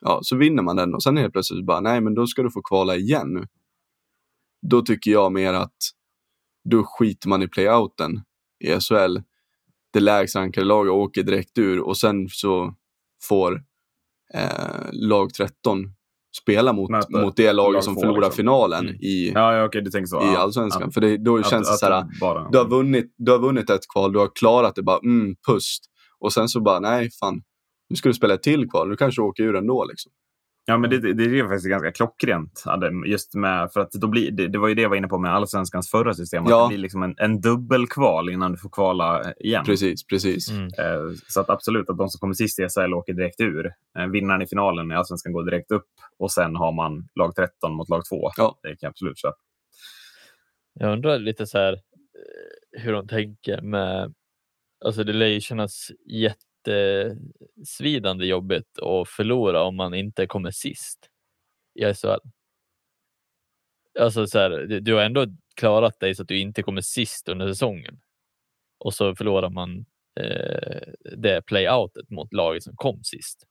Ja, så vinner man den och sen helt plötsligt bara, nej men då ska du få kvala igen nu. Då tycker jag mer att då skiter man i playouten i SHL. Det lägst rankade laget åker direkt ur och sen så får eh, lag 13 spela mot, Möter mot det laget lag som förlorar liksom. finalen Mm. i, Ja, ja tänker så. i ja. allsvenskan. För det, då Att- känns det så här, bara- du har, vunnit, du har vunnit ett kval, du har klarat det, bara mm, pust. Och sen så bara, nej fan, nu ska du spela ett till kval, nu kanske du åker ur ändå. Liksom. Ja, men det, det, det är faktiskt ganska klockrent. Just med, för att då blir, det, det var ju det jag var inne på med allsvenskans förra system. Att Ja. det blir liksom en, en dubbelkval innan du får kvala igen. Precis, precis. Mm. Eh, Så att absolut att de som kommer sist i SHL åker direkt ur. Eh, Vinnaren i finalen i allsvenskan går direkt upp och sen har man lag 13 mot lag 2. Ja. Det kan jag absolut köpa. Jag undrar lite så här eh, hur de tänker med, alltså det lär ju kännas jättesvidande jobbigt att förlora om man inte kommer sist i SHL. Alltså så här, du- har ändå klarat dig så att du inte kommer sist under säsongen och så förlorar man eh, det playoutet mot laget som kom sist.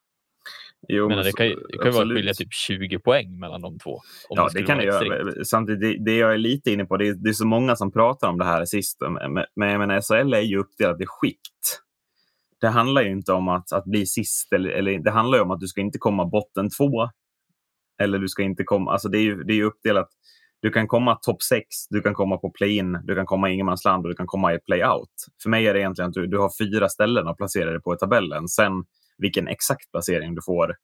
Jo, Men men det kan ju, det kan ju vara skilja typ 20 poäng mellan de två. Ja, det kan det göra. Samtidigt, det, det jag är lite inne på, det är, det är så många som pratar om det här sist. Men, men menar, SHL är ju uppdelat i skikt. Det handlar ju inte om att, att bli sist, eller, eller det handlar ju om att du ska inte komma botten två. Eller du ska inte komma, alltså det är ju, det är ju uppdelat. Du kan komma topp sex, du kan komma på play-in, du kan komma i ingenmansland och du kan komma i play-out. För mig är det egentligen att du, du har fyra ställen att placera dig på i tabellen. Sen vilken exakt placering du får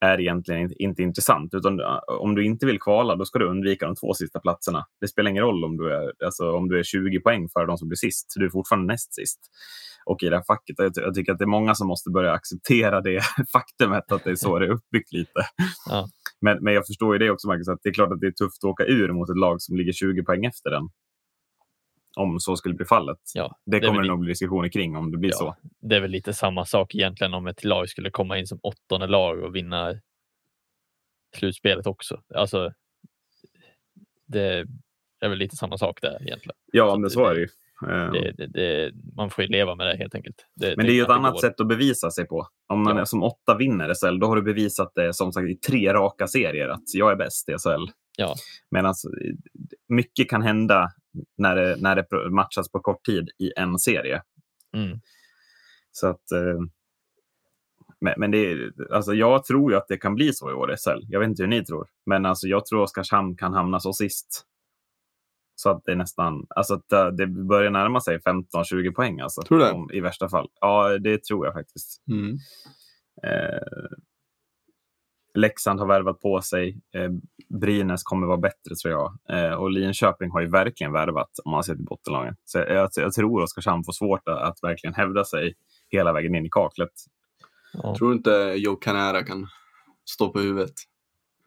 är egentligen inte, inte intressant. Utan äh, om du inte vill kvala, då ska du undvika de två sista platserna. Det spelar ingen roll om du är, alltså, om du är 20 poäng för de som blir sist. Du är fortfarande näst sist. Och i det här facket, jag, jag tycker att det är många som måste börja acceptera det faktumet att det är så det är uppbyggt lite. Ja. Men, men jag förstår ju det också, Marcus, att det är klart att det är tufft att åka ur mot ett lag som ligger 20 poäng efter den. Om så skulle bli fallet. Ja, Det är kommer det nog bli diskussioner kring om det blir Ja. så. det är väl lite samma sak egentligen om ett lag skulle komma in som åttonde lag och vinna slutspelet också. Alltså, det är väl lite samma sak där egentligen. Ja, Så men det- så är det ju. Eh, Det, det, det, man får ju leva med det helt enkelt. Men det är ju ett annat går. sätt att bevisa sig på. Om man Ja. är som åtta vinner SHL, då har du bevisat det som sagt i tre raka serier att jag är bäst i SHL. Ja. Medan mycket kan hända när det, när det matchas på kort tid i en serie. Mm. Så att, eh, men men det, alltså jag tror ju att det kan bli så i år i SHL. Jag vet inte hur ni tror. Men alltså jag tror Oskarshamn kan hamna så sist. Så att det är nästan, alltså att det- det börjar närma sig 15-20 poäng. Alltså, Tror du det? om, I värsta fall. Ja, det tror jag faktiskt. Mm. Eh, Leksand har värvat på sig. Eh, Brynäs kommer vara bättre tror jag. Eh, och Linköping har ju verkligen värvat om man ser till bottenlagen. Så jag, jag, jag tror Oskarshamn får svårt att, att verkligen hävda sig hela vägen in i kaklet. Ja. Tror du inte Joe Canara kan stå på huvudet?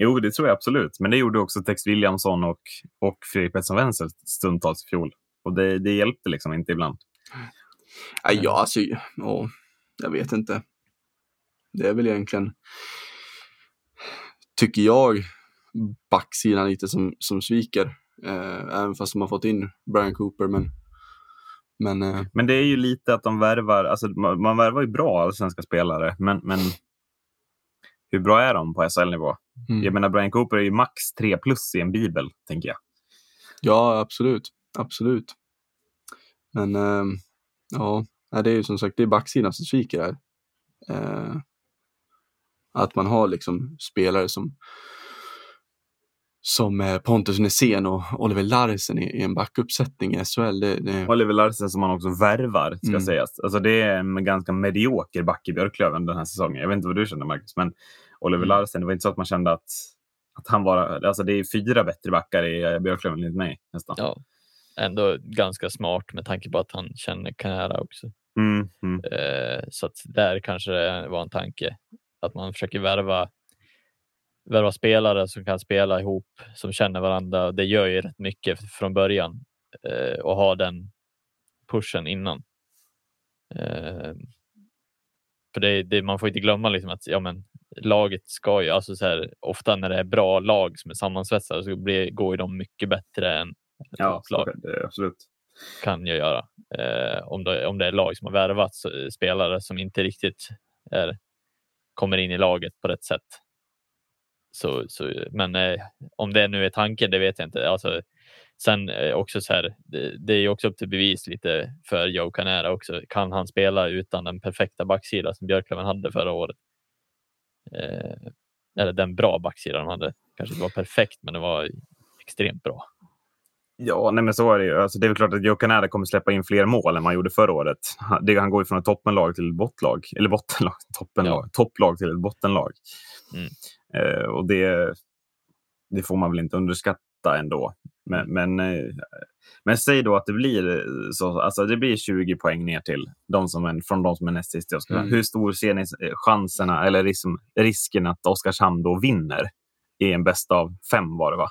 Jo, det tror jag absolut. Men det gjorde också Tex Williamson och, och Fredrik Pettersson Wenzel stundtals i fjol. Och det, det hjälpte liksom inte ibland. Nej, ja, alltså, ja, jag vet inte. Det är väl egentligen, tycker jag, backsidan lite som, som sviker. Eh, även fast de har fått in Brian Cooper. Men, men eh, Men det är ju lite att de värvar, alltså man, man värvar ju bra allsvenska spelare, men, men hur bra är de på SHL-nivå? Mm. Jag menar, Brian Cooper är ju max 3 plus i en bibel, tänker jag. ja, absolut. Absolut. Men eh, ja, det är ju som sagt det är backsidan som sviker här. Eh, att man har liksom spelare som som eh, Pontus Nässén och Oliver Larsen i, i en backuppsättning i SHL. Det, det, Oliver Larsen som man också värvar, ska Mm. sägas. Alltså, det är en ganska medioker back i Björklöven den här säsongen. Jag vet inte vad du känner, Marcus, men Oliver Mm. Larsen, det var inte så att man kände att, att han var... Alltså, det är fyra bättre backar i eh, Björklöven, enligt mig, nästan. ja, ändå ganska smart med tanke på att han känner Canara också. Mm, mm. Eh, så att där kanske det var en tanke att man försöker värva, värva spelare som kan spela ihop, som känner varandra. Det gör ju rätt mycket från början eh, och ha den pushen innan. Eh, för det, det, man får inte glömma liksom att ja, men, laget ska ju, alltså så här, ofta när det är bra lag som är sammansvetsade så blir, går ju de mycket bättre än Ja, lag det, absolut. kan jag göra. Eh, om, det, om det är lag som har värvat så- spelare som inte riktigt är kommer in i laget på rätt sätt. Så, så, men eh, om det nu är tanken, det vet jag inte. Alltså, sen eh, också så här, det, det är också upp till bevis lite för Joe Canera också. Kan han spela utan den perfekta backsida som Björklöven hade förra året? Eh, eller den bra backsida de hade. Kanske inte var perfekt, men det var extremt bra. Ja, nej men så är det ju. Alltså, det är väl klart att Joe Canada kommer släppa in fler mål än man gjorde förra året. Han går ju från ett toppenlag till ett bottlag. Eller bottenlag. Toppenlag. Ja. Topplag till ett bottenlag. Mm. Eh, och det, det får man väl inte underskatta ändå. Men, men, eh, men säg då att det blir, så, alltså det blir 20 poäng ner till de som är, från de som är näst sist. Mm. Hur stor ser ni chanserna eller risken, risken att Oskarshamn då vinner i en bästa av fem var det va?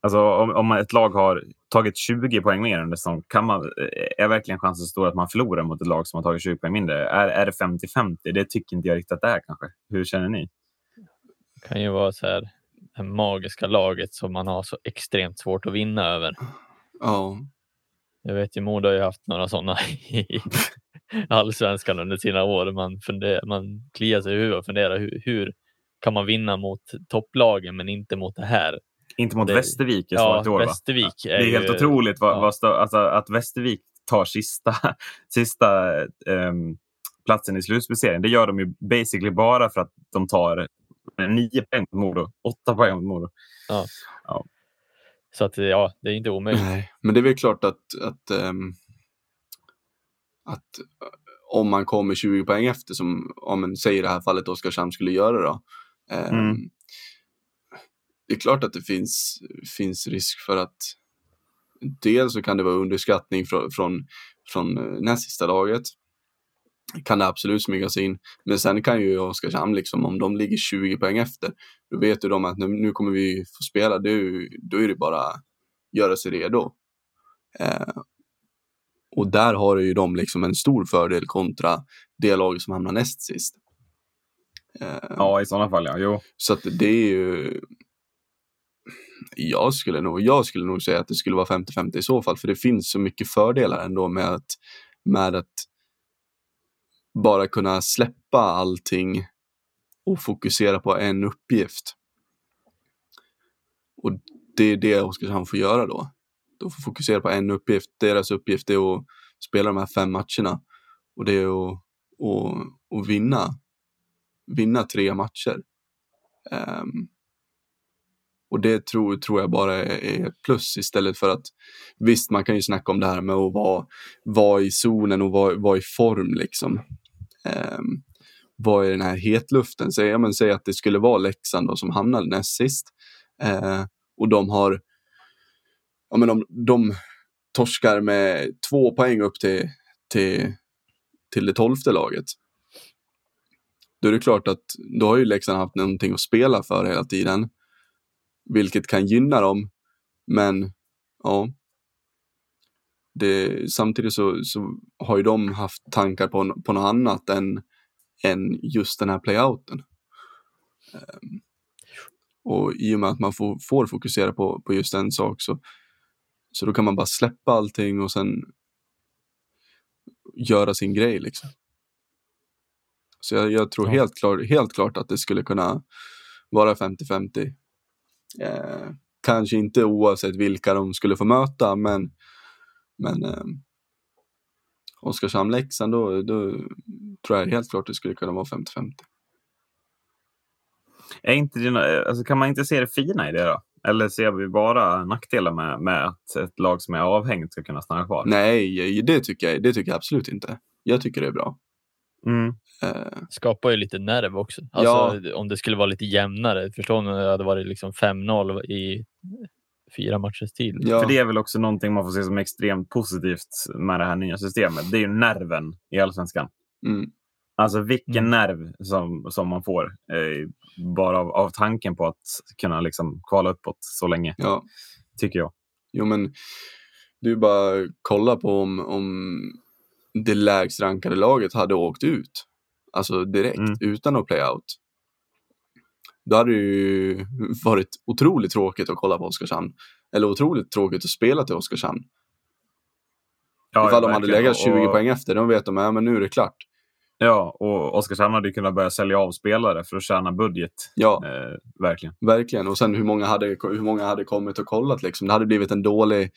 Alltså om, om ett lag har tagit 20 poäng mer under säsong, kan man, är verkligen chansen stor att man förlorar mot ett lag som har tagit 20 poäng mindre? Är, är det 50-50? Det tycker inte jag riktigt att det är kanske. Hur känner ni? Det kan ju vara så här, det magiska laget som man har så extremt svårt att vinna över. Ja. Jag vet ju, Modo har ju haft några sådana i allsvenskan under sina år. Man, funderar, man kliar sig i huvudet och funderar hur, hur kan man vinna mot topplagen men inte mot det här? Inte mot det, Västervik i ja, år, Västervik är Det är helt ju, otroligt vad, ja. vad alltså, att Västervik tar sista, sista um, platsen i slutspelsserien. Det gör de ju basically bara för att de tar nio poäng mot Modo, åtta poäng mot Modo. Ja. ja. Så att ja, det är inte omöjligt. Nej, men det är väl klart att, att, um, att om man kommer 20 poäng efter, som om man säger i det här fallet Oskarshamn skulle göra då. Um, mm det är klart att det finns, finns risk för att dels så kan det vara underskattning från, från, från eh, näst sista laget. Kan det absolut smyga sig in. Men sen kan ju Oskarshamn, liksom, om de ligger 20 poäng efter, då vet ju de att nu kommer vi få spela, då, då är det bara göra sig redo. Eh, och där har ju de liksom en stor fördel kontra det laget som hamnar näst sist. Eh, ja, i sådana fall ja. Jo. Så att det är ju jag skulle, nog, jag skulle nog säga att det skulle vara 50-50 i så fall, för det finns så mycket fördelar ändå med att, med att bara kunna släppa allting och fokusera på en uppgift. Och det är det Oskarshamn får göra då. De får fokusera på en uppgift. Deras uppgift är att spela de här fem matcherna och det är att, att, att vinna, vinna tre matcher. Um, och det tror, tror jag bara är ett plus istället för att visst, man kan ju snacka om det här med att vara, vara i zonen och vara, vara i form liksom var vad är den här hetluften? Säg, ja, men, säg att det skulle vara Leksand då, som hamnade näst sist ehm, och de har ja, men de, de torskar med två poäng upp till, till, till det tolfte laget. Då är det klart att då har ju Leksand haft någonting att spela för hela tiden vilket kan gynna dem. Men ja, det, samtidigt så, så har ju de haft tankar på, på något annat än, än just den här playouten. Um, och i och med att man får, får fokusera på, på just en sak så, så då kan man bara släppa allting och sen göra sin grej liksom. Så jag, jag tror ja. helt, klar, helt klart att det skulle kunna vara 50-50 Eh, kanske inte oavsett vilka de skulle få möta, men, men eh, Oskarshamn-Leksand, då, då tror jag helt klart det skulle kunna vara 50-50. Är inte det, alltså kan man inte se det fina i det då? Eller ser vi bara nackdelar med, med att ett lag som är avhängt ska kunna stanna kvar? Nej, det tycker jag, det tycker jag absolut inte. Jag tycker det är bra. Mm. Uh, Skapar ju lite nerv också. Alltså, ja. Om det skulle vara lite jämnare. Förstår ni om det hade varit liksom 5-0 i fyra matchers tid. Ja. För det är väl också någonting man får se som extremt positivt med det här nya systemet. Det är ju nerven i allsvenskan. Mm. Alltså vilken mm. nerv som, som man får eh, bara av, av tanken på att kunna liksom kvala uppåt så länge. Ja. Tycker jag. Jo men du bara kolla på om, om det lägst rankade laget hade åkt ut. Alltså direkt, mm. utan att play out. Då hade det ju varit otroligt tråkigt att kolla på Oskarshamn. Eller otroligt tråkigt att spela till Oskarshamn. Ja, Ifall de hade legat 20 och... poäng efter, de vet de ja, nu är det klart. Ja, och Oskarshamn hade ju kunnat börja sälja av spelare för att tjäna budget. Ja, Eh, verkligen. verkligen. Och sen hur många hade, hur många hade kommit och kollat liksom. Det hade blivit en dålig,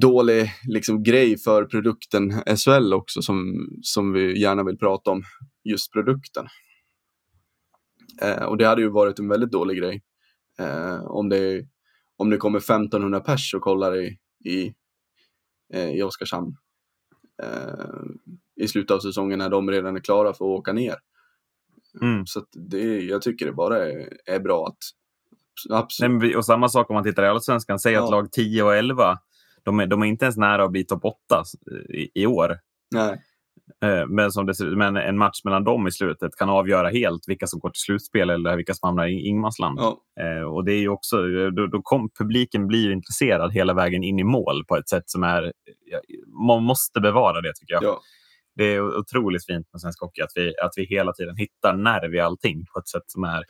dålig liksom, grej för produkten SHL också som, som vi gärna vill prata om. Just produkten. Eh, och det hade ju varit en väldigt dålig grej. Eh, om, det, om det kommer 1500 pers och kollar i, i, eh, i Oskarshamn. Eh, I slutet av säsongen när de redan är klara för att åka ner. Mm. Så det, jag tycker det bara är, är bra att Nej, absolut. vi- och samma sak om man tittar i Allsvenskan. Säg Ja. att lag 10 och 11, de är, de är inte ens nära att bli topp 8 i, i år. Nej, Eh, Men, som det men en match mellan dem i slutet kan avgöra helt vilka som går till slutspel eller vilka som hamnar i ingenmansland. ja, Eh, och det är ju också, då, då kom, publiken blir intresserad hela vägen in i mål på ett sätt som är... Man måste bevara det tycker jag. ja, Det är otroligt fint med svensk hockey att vi, att vi hela tiden hittar nerv i allting på ett sätt som är...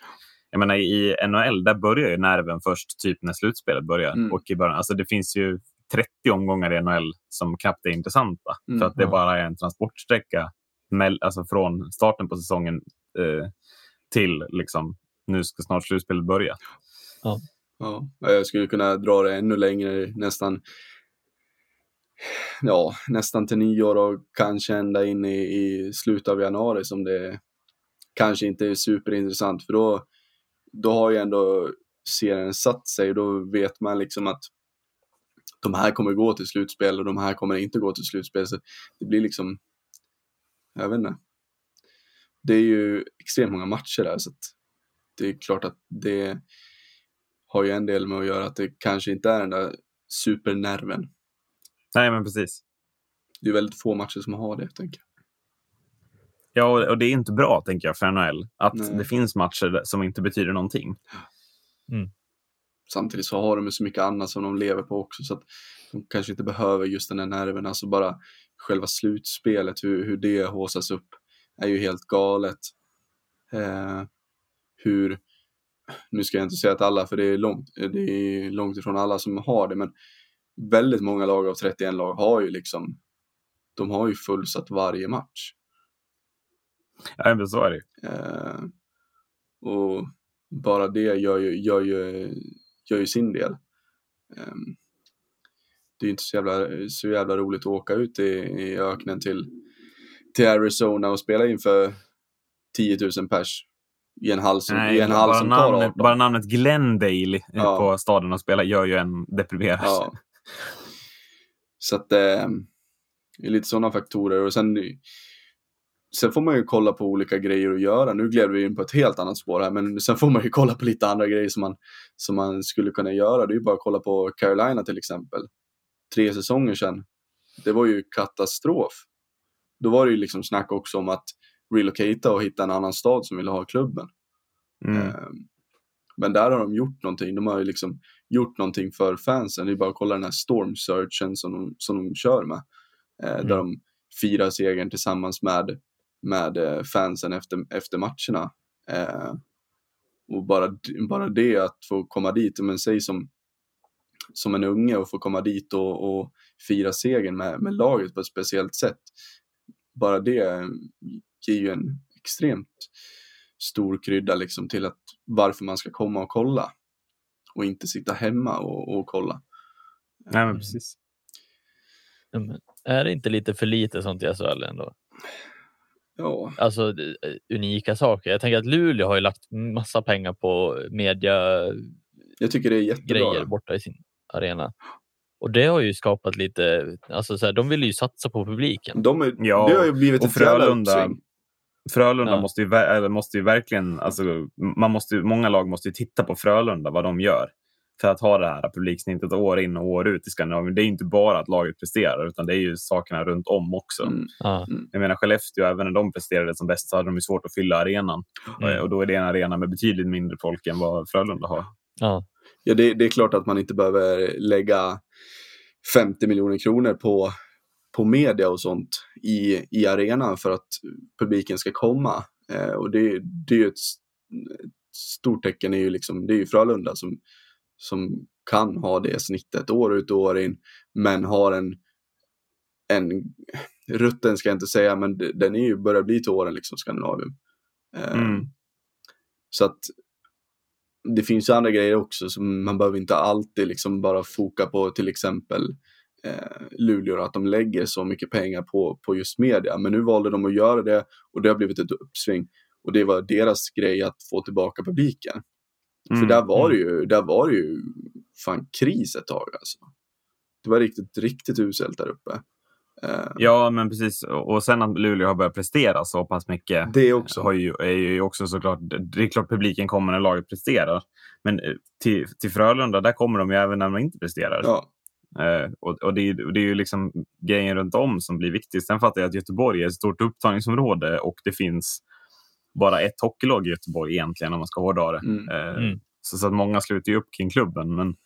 Jag menar, I NHL där börjar ju nerven först typ när slutspelet börjar. Mm. Och i början, alltså det finns ju 30 omgångar i NHL som knappt är intressanta. Mm, för att det ja. bara är en transportsträcka mell- alltså från starten på säsongen eh, till liksom, nu ska snart slutspelet börja. ja. Jag skulle kunna dra det ännu längre, nästan ja, nästan till nyår och kanske ända in i, i slutet av januari som det kanske inte är superintressant för då, då har ju ändå serien satt sig och då vet man liksom att de här kommer gå till slutspel och de här kommer inte gå till slutspel. Så det blir liksom, jag vet inte. Det är ju extremt många matcher där så att det är klart att det har ju en del med att göra att det kanske inte är den där supernerven. Nej, men precis. Det är väldigt få matcher som har det, tänker jag. Ja, och- det är inte bra, tänker jag, för NHL. Att Nej. det finns matcher som inte betyder någonting. Samtidigt så har de ju så mycket annat som de lever på också så att de kanske inte behöver just den här nerven. Alltså bara själva slutspelet, hur, hur det håsas upp är ju helt galet. Eh, hur, nu ska jag inte säga att alla, för det är, långt, det är långt ifrån alla som har det, men väldigt många lag av 31 lag har ju liksom, de har ju fullsatt varje match. Ja, men så är det. Eh, och bara det gör ju, gör ju, gör ju sin del. Eh, det är ju inte så jävla, så jävla roligt att åka ut i, i öknen till, till Arizona och spela inför 10 000 pers i en hall som, i en hall bara, som tar 18. namnet, bara namnet Glendale Ja. på staden och spela gör ju en deprimerad. Ja. Så att eh, det är lite sådana faktorer och sen, sen får man ju kolla på olika grejer att göra. Nu gled vi in på ett helt annat spår här, men sen får man ju kolla på lite andra grejer som man, som man skulle kunna göra. Det är ju bara att kolla på Carolina till exempel. Tre säsonger sedan. Det var ju katastrof. Då var det ju liksom snack också om att relocata och hitta en annan stad som ville ha klubben. Mm. Ehm, Men där har de gjort någonting. De har ju liksom gjort någonting för fansen. Det är bara att kolla den här storm searchen som de, som de kör med. Eh, Där de firar segern tillsammans med, med eh, fansen efter, efter matcherna. Eh, och bara, bara det att få komma dit, men säg som, som en unge och få komma dit och, och fira segern med, med laget på ett speciellt sätt. Bara det ger ju en extremt stor krydda liksom till att varför man ska komma och kolla. Och inte sitta hemma och, och kolla. Nej, men precis. Ja, men Är det inte lite för lite sånt i SHL ändå? Ja, Alltså det- unika saker. Jag tänker att Luleå har ju lagt massa pengar på mediagrejer jag tycker det är jättebra. borta i sin arena. Och det har ju skapat lite, alltså så här, de vill ju satsa på publiken. De är, Ja, det har ju blivit och ett Frölunda-. Frölunda Ja. måste, ju, måste ju verkligen... Alltså, man måste, många lag måste ju titta på Frölunda, vad de gör. För att ha det här publiksnittet år in och år ut i Skandinavien. Det är inte bara att laget presterar, utan det är ju sakerna runt om också. Mm. Ja. Jag menar Skellefteå, även när de presterade som bäst så hade de ju svårt att fylla arenan. Mm. Och då är det en arena med betydligt mindre folk än vad Frölunda har. Ja. Ja, det, det är klart att man inte behöver lägga 50 miljoner kronor på, på media och sånt i, i arenan för att publiken ska komma. Eh, och det, det är ju ett, ett stort tecken, är ju liksom, det är ju Frölunda som, som kan ha det snittet år ut och år in, men har en, en rutten ska jag inte säga, men den är ju, börjar bli till åren liksom, Skandinavien. Eh, Mm. Så att det finns ju andra grejer också, som man behöver inte alltid liksom bara foka på till exempel eh, Luleå, att de lägger så mycket pengar på, på just media. Men nu valde de att göra det och det har blivit ett uppsving. Och det var deras grej att få tillbaka publiken. För Mm, där var det ju, där var det ju fan kris ett tag alltså. Det var riktigt, riktigt uselt där uppe. Eh, Ja, men precis. Och sen att Luleå har börjat prestera så pass mycket det också. har ju, är ju också såklart, det är klart publiken kommer när laget presterar. Men eh, till, till Frölunda, där kommer de ju även när de inte presterar. Ja, Eh, och, och det, är, och det är ju liksom grejen runt om som blir viktigt. Sen fattar jag att Göteborg är ett stort upptagningsområde och det finns bara ett hockeylag i Göteborg egentligen om man ska hårdra det. mm. Eh, Mm. så, så att många sluter ju upp kring klubben. Men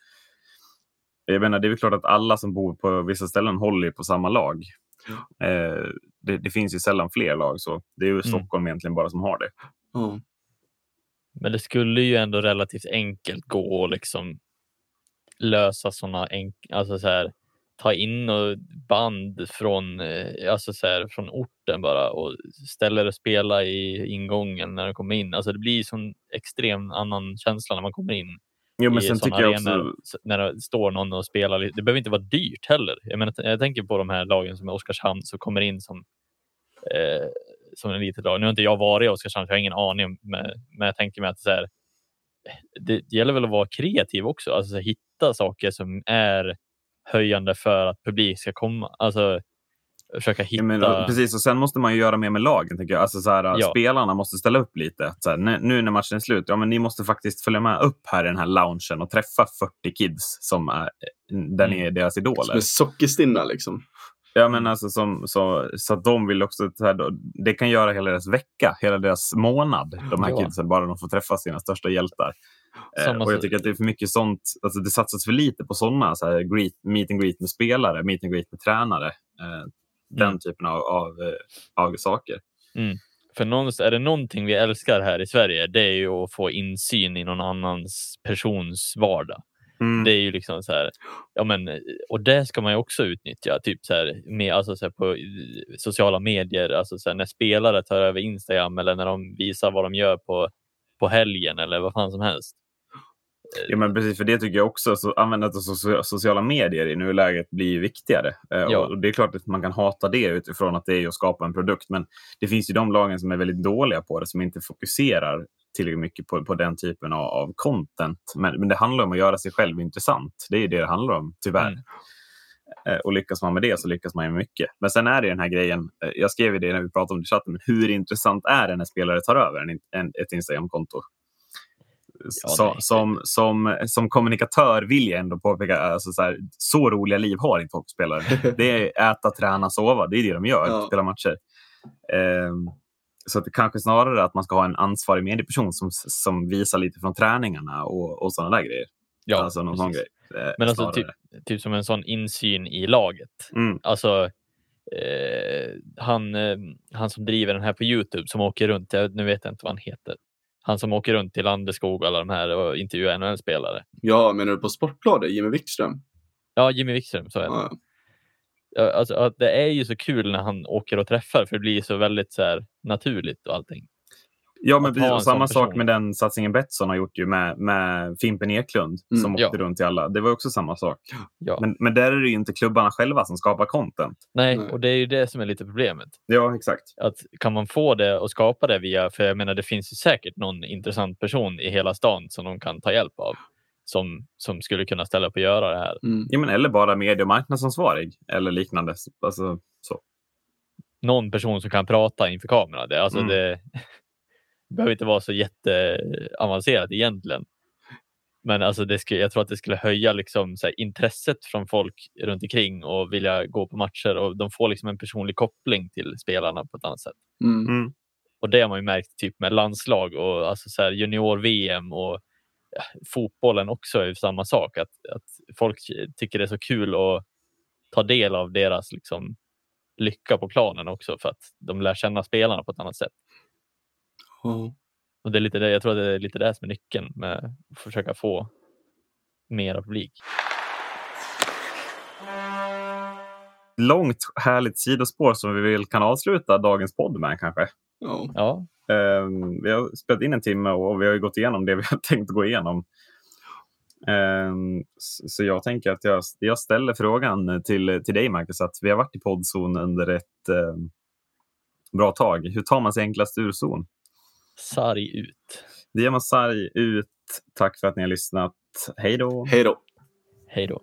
jag menar, det är väl klart att alla som bor på vissa ställen håller på samma lag. Eh, det, det finns ju sällan fler lag så. Det är ju Stockholm egentligen bara som har det. Men det skulle ju ändå relativt enkelt gå att liksom lösa sådana enk- alltså så här, ta in och band från, eh, alltså så här, från orten bara och ställa det och spela i ingången när de kommer in. Alltså det blir sån extrem annan känsla när man kommer in Jo, men i sen tycker jag också... när det står någon och spelar. Det behöver inte vara dyrt heller. Jag, menar, jag tänker på de här lagen som är Oskarshamn som kommer in som, eh, som en litet lag. Nu har inte jag varit i Oskarshamn, så jag har ingen aning. Men, men jag tänker mig att så här, det, det gäller väl att vara kreativ också. Alltså så här, hitta saker som är höjande för att publik ska komma. Alltså försöka hitta. Menar, precis, och sen måste man ju göra mer med lagen. Tycker jag. Alltså, så här, Ja. Spelarna måste ställa upp lite. Så här, nu- när matchen är slut, ja, men ni måste faktiskt följa med upp här i den här loungen och träffa 40 kids som är, där ni Mm. är deras idoler. Som är sockerstinna liksom. Ja, men alltså, som, så, så att de vill också... Så här, det kan göra hela deras vecka, hela deras månad, de här Ja. kidsen, bara de får träffa sina största hjältar. Eh, och jag tycker att det är för mycket sånt. Alltså, det satsas för lite på sådana så här, greet, meet and greet med spelare, meet and greet med tränare. Eh, den Mm. typen av, av, eh, av saker. För någonstans, är det någonting vi älskar här i Sverige, det är ju att få insyn i någon annans persons vardag. Mm. Det är ju liksom så här, ja men, och det ska man ju också utnyttja, typ så här, med, alltså så här på sociala medier, alltså så här, när spelare tar över Instagram eller när de visar vad de gör på, på helgen eller vad fan som helst. Ja, men precis, för det tycker jag också. Så användandet av socia- sociala medier i nuläget blir viktigare. Eh, Ja. Och det är klart att man kan hata det utifrån att det är att skapa en produkt. Men det finns ju de lagen som är väldigt dåliga på det, som inte fokuserar tillräckligt mycket på, på den typen av, av content. Men, men det handlar om att göra sig själv intressant. Det är det det handlar om, tyvärr. Mm. Eh, Och lyckas man med det så lyckas man ju mycket. Men sen är det den här grejen, eh, jag skrev det när vi pratade om det i chatten, men hur intressant är det när spelare tar över en, en, ett Instagramkonto? Ja, som, som, som kommunikatör vill jag ändå påpeka, alltså så, här, så roliga liv har inte hockeyspelare. Det är äta, träna, sova. Det är det de gör, Ja. spela matcher. Ehm, så att det kanske snarare att man ska ha en ansvarig medieperson som, som visar lite från träningarna och, och sådana där grejer. Ja, alltså någon sån grej. eh, Men alltså snarare. typ som en sån insyn i laget. Mm. Alltså, eh, han, eh, han som driver den här på Youtube som åker runt, jag, nu vet jag inte vad han heter. Han som åker runt till Landeskog och alla de här och intervjuar NHL-spelare. Ja, menar du på Sportbladet? Jimmy Wikström? Ja, Jimmy Wikström, så är det. Ja. Ja, Alltså, att det är ju så kul när han åker och träffar för det blir så väldigt så här, naturligt och allting. Ja, men precis, samma sak med den satsningen Betsson har gjort ju med, med Fimpen Eklund Mm, som ja. åkte runt till alla. Det var också samma sak. Ja. Men, men där är det ju inte klubbarna själva som skapar content. Nej, Nej. och det är ju det som är lite problemet. Ja, exakt. Att kan man få det och skapa det via, för jag menar det finns ju säkert någon intressant person i hela stan som de kan ta hjälp av. Som, som skulle kunna ställa upp och göra det här. Mm. Ja, men, eller bara medie och marknadsansvarig eller liknande. Alltså, så. någon person som kan prata inför kamera. Det, alltså Mm. det, det behöver inte vara så jätteavancerat egentligen. Men alltså det skulle, jag tror att det skulle höja liksom så här, intresset från folk runt omkring och vilja gå på matcher och de får liksom en personlig koppling till spelarna på ett annat sätt. Mm. Mm. Och det har man ju märkt typ med landslag och alltså så junior-VM och fotbollen också är samma sak. Att, att folk tycker det är så kul att ta del av deras liksom, lycka på planen också för att de lär känna spelarna på ett annat sätt. Ja. Och det är lite det, jag tror att det är lite det som är nyckeln med att försöka få mer publik. långt härligt sidospår som vi vill kan avsluta dagens podd med kanske. Ja. Ja, Um, vi har spelat in en timme och vi har ju gått igenom det vi har tänkt gå igenom. Um, så jag tänker att jag, jag ställer frågan till, till dig Marcus, att vi har varit i poddzon under ett um, bra tag. Hur tar man sig enklast ur zon? sarg ut. Det gör man sarg ut. Tack för att ni har lyssnat. Hej då! Hej då. Hej då.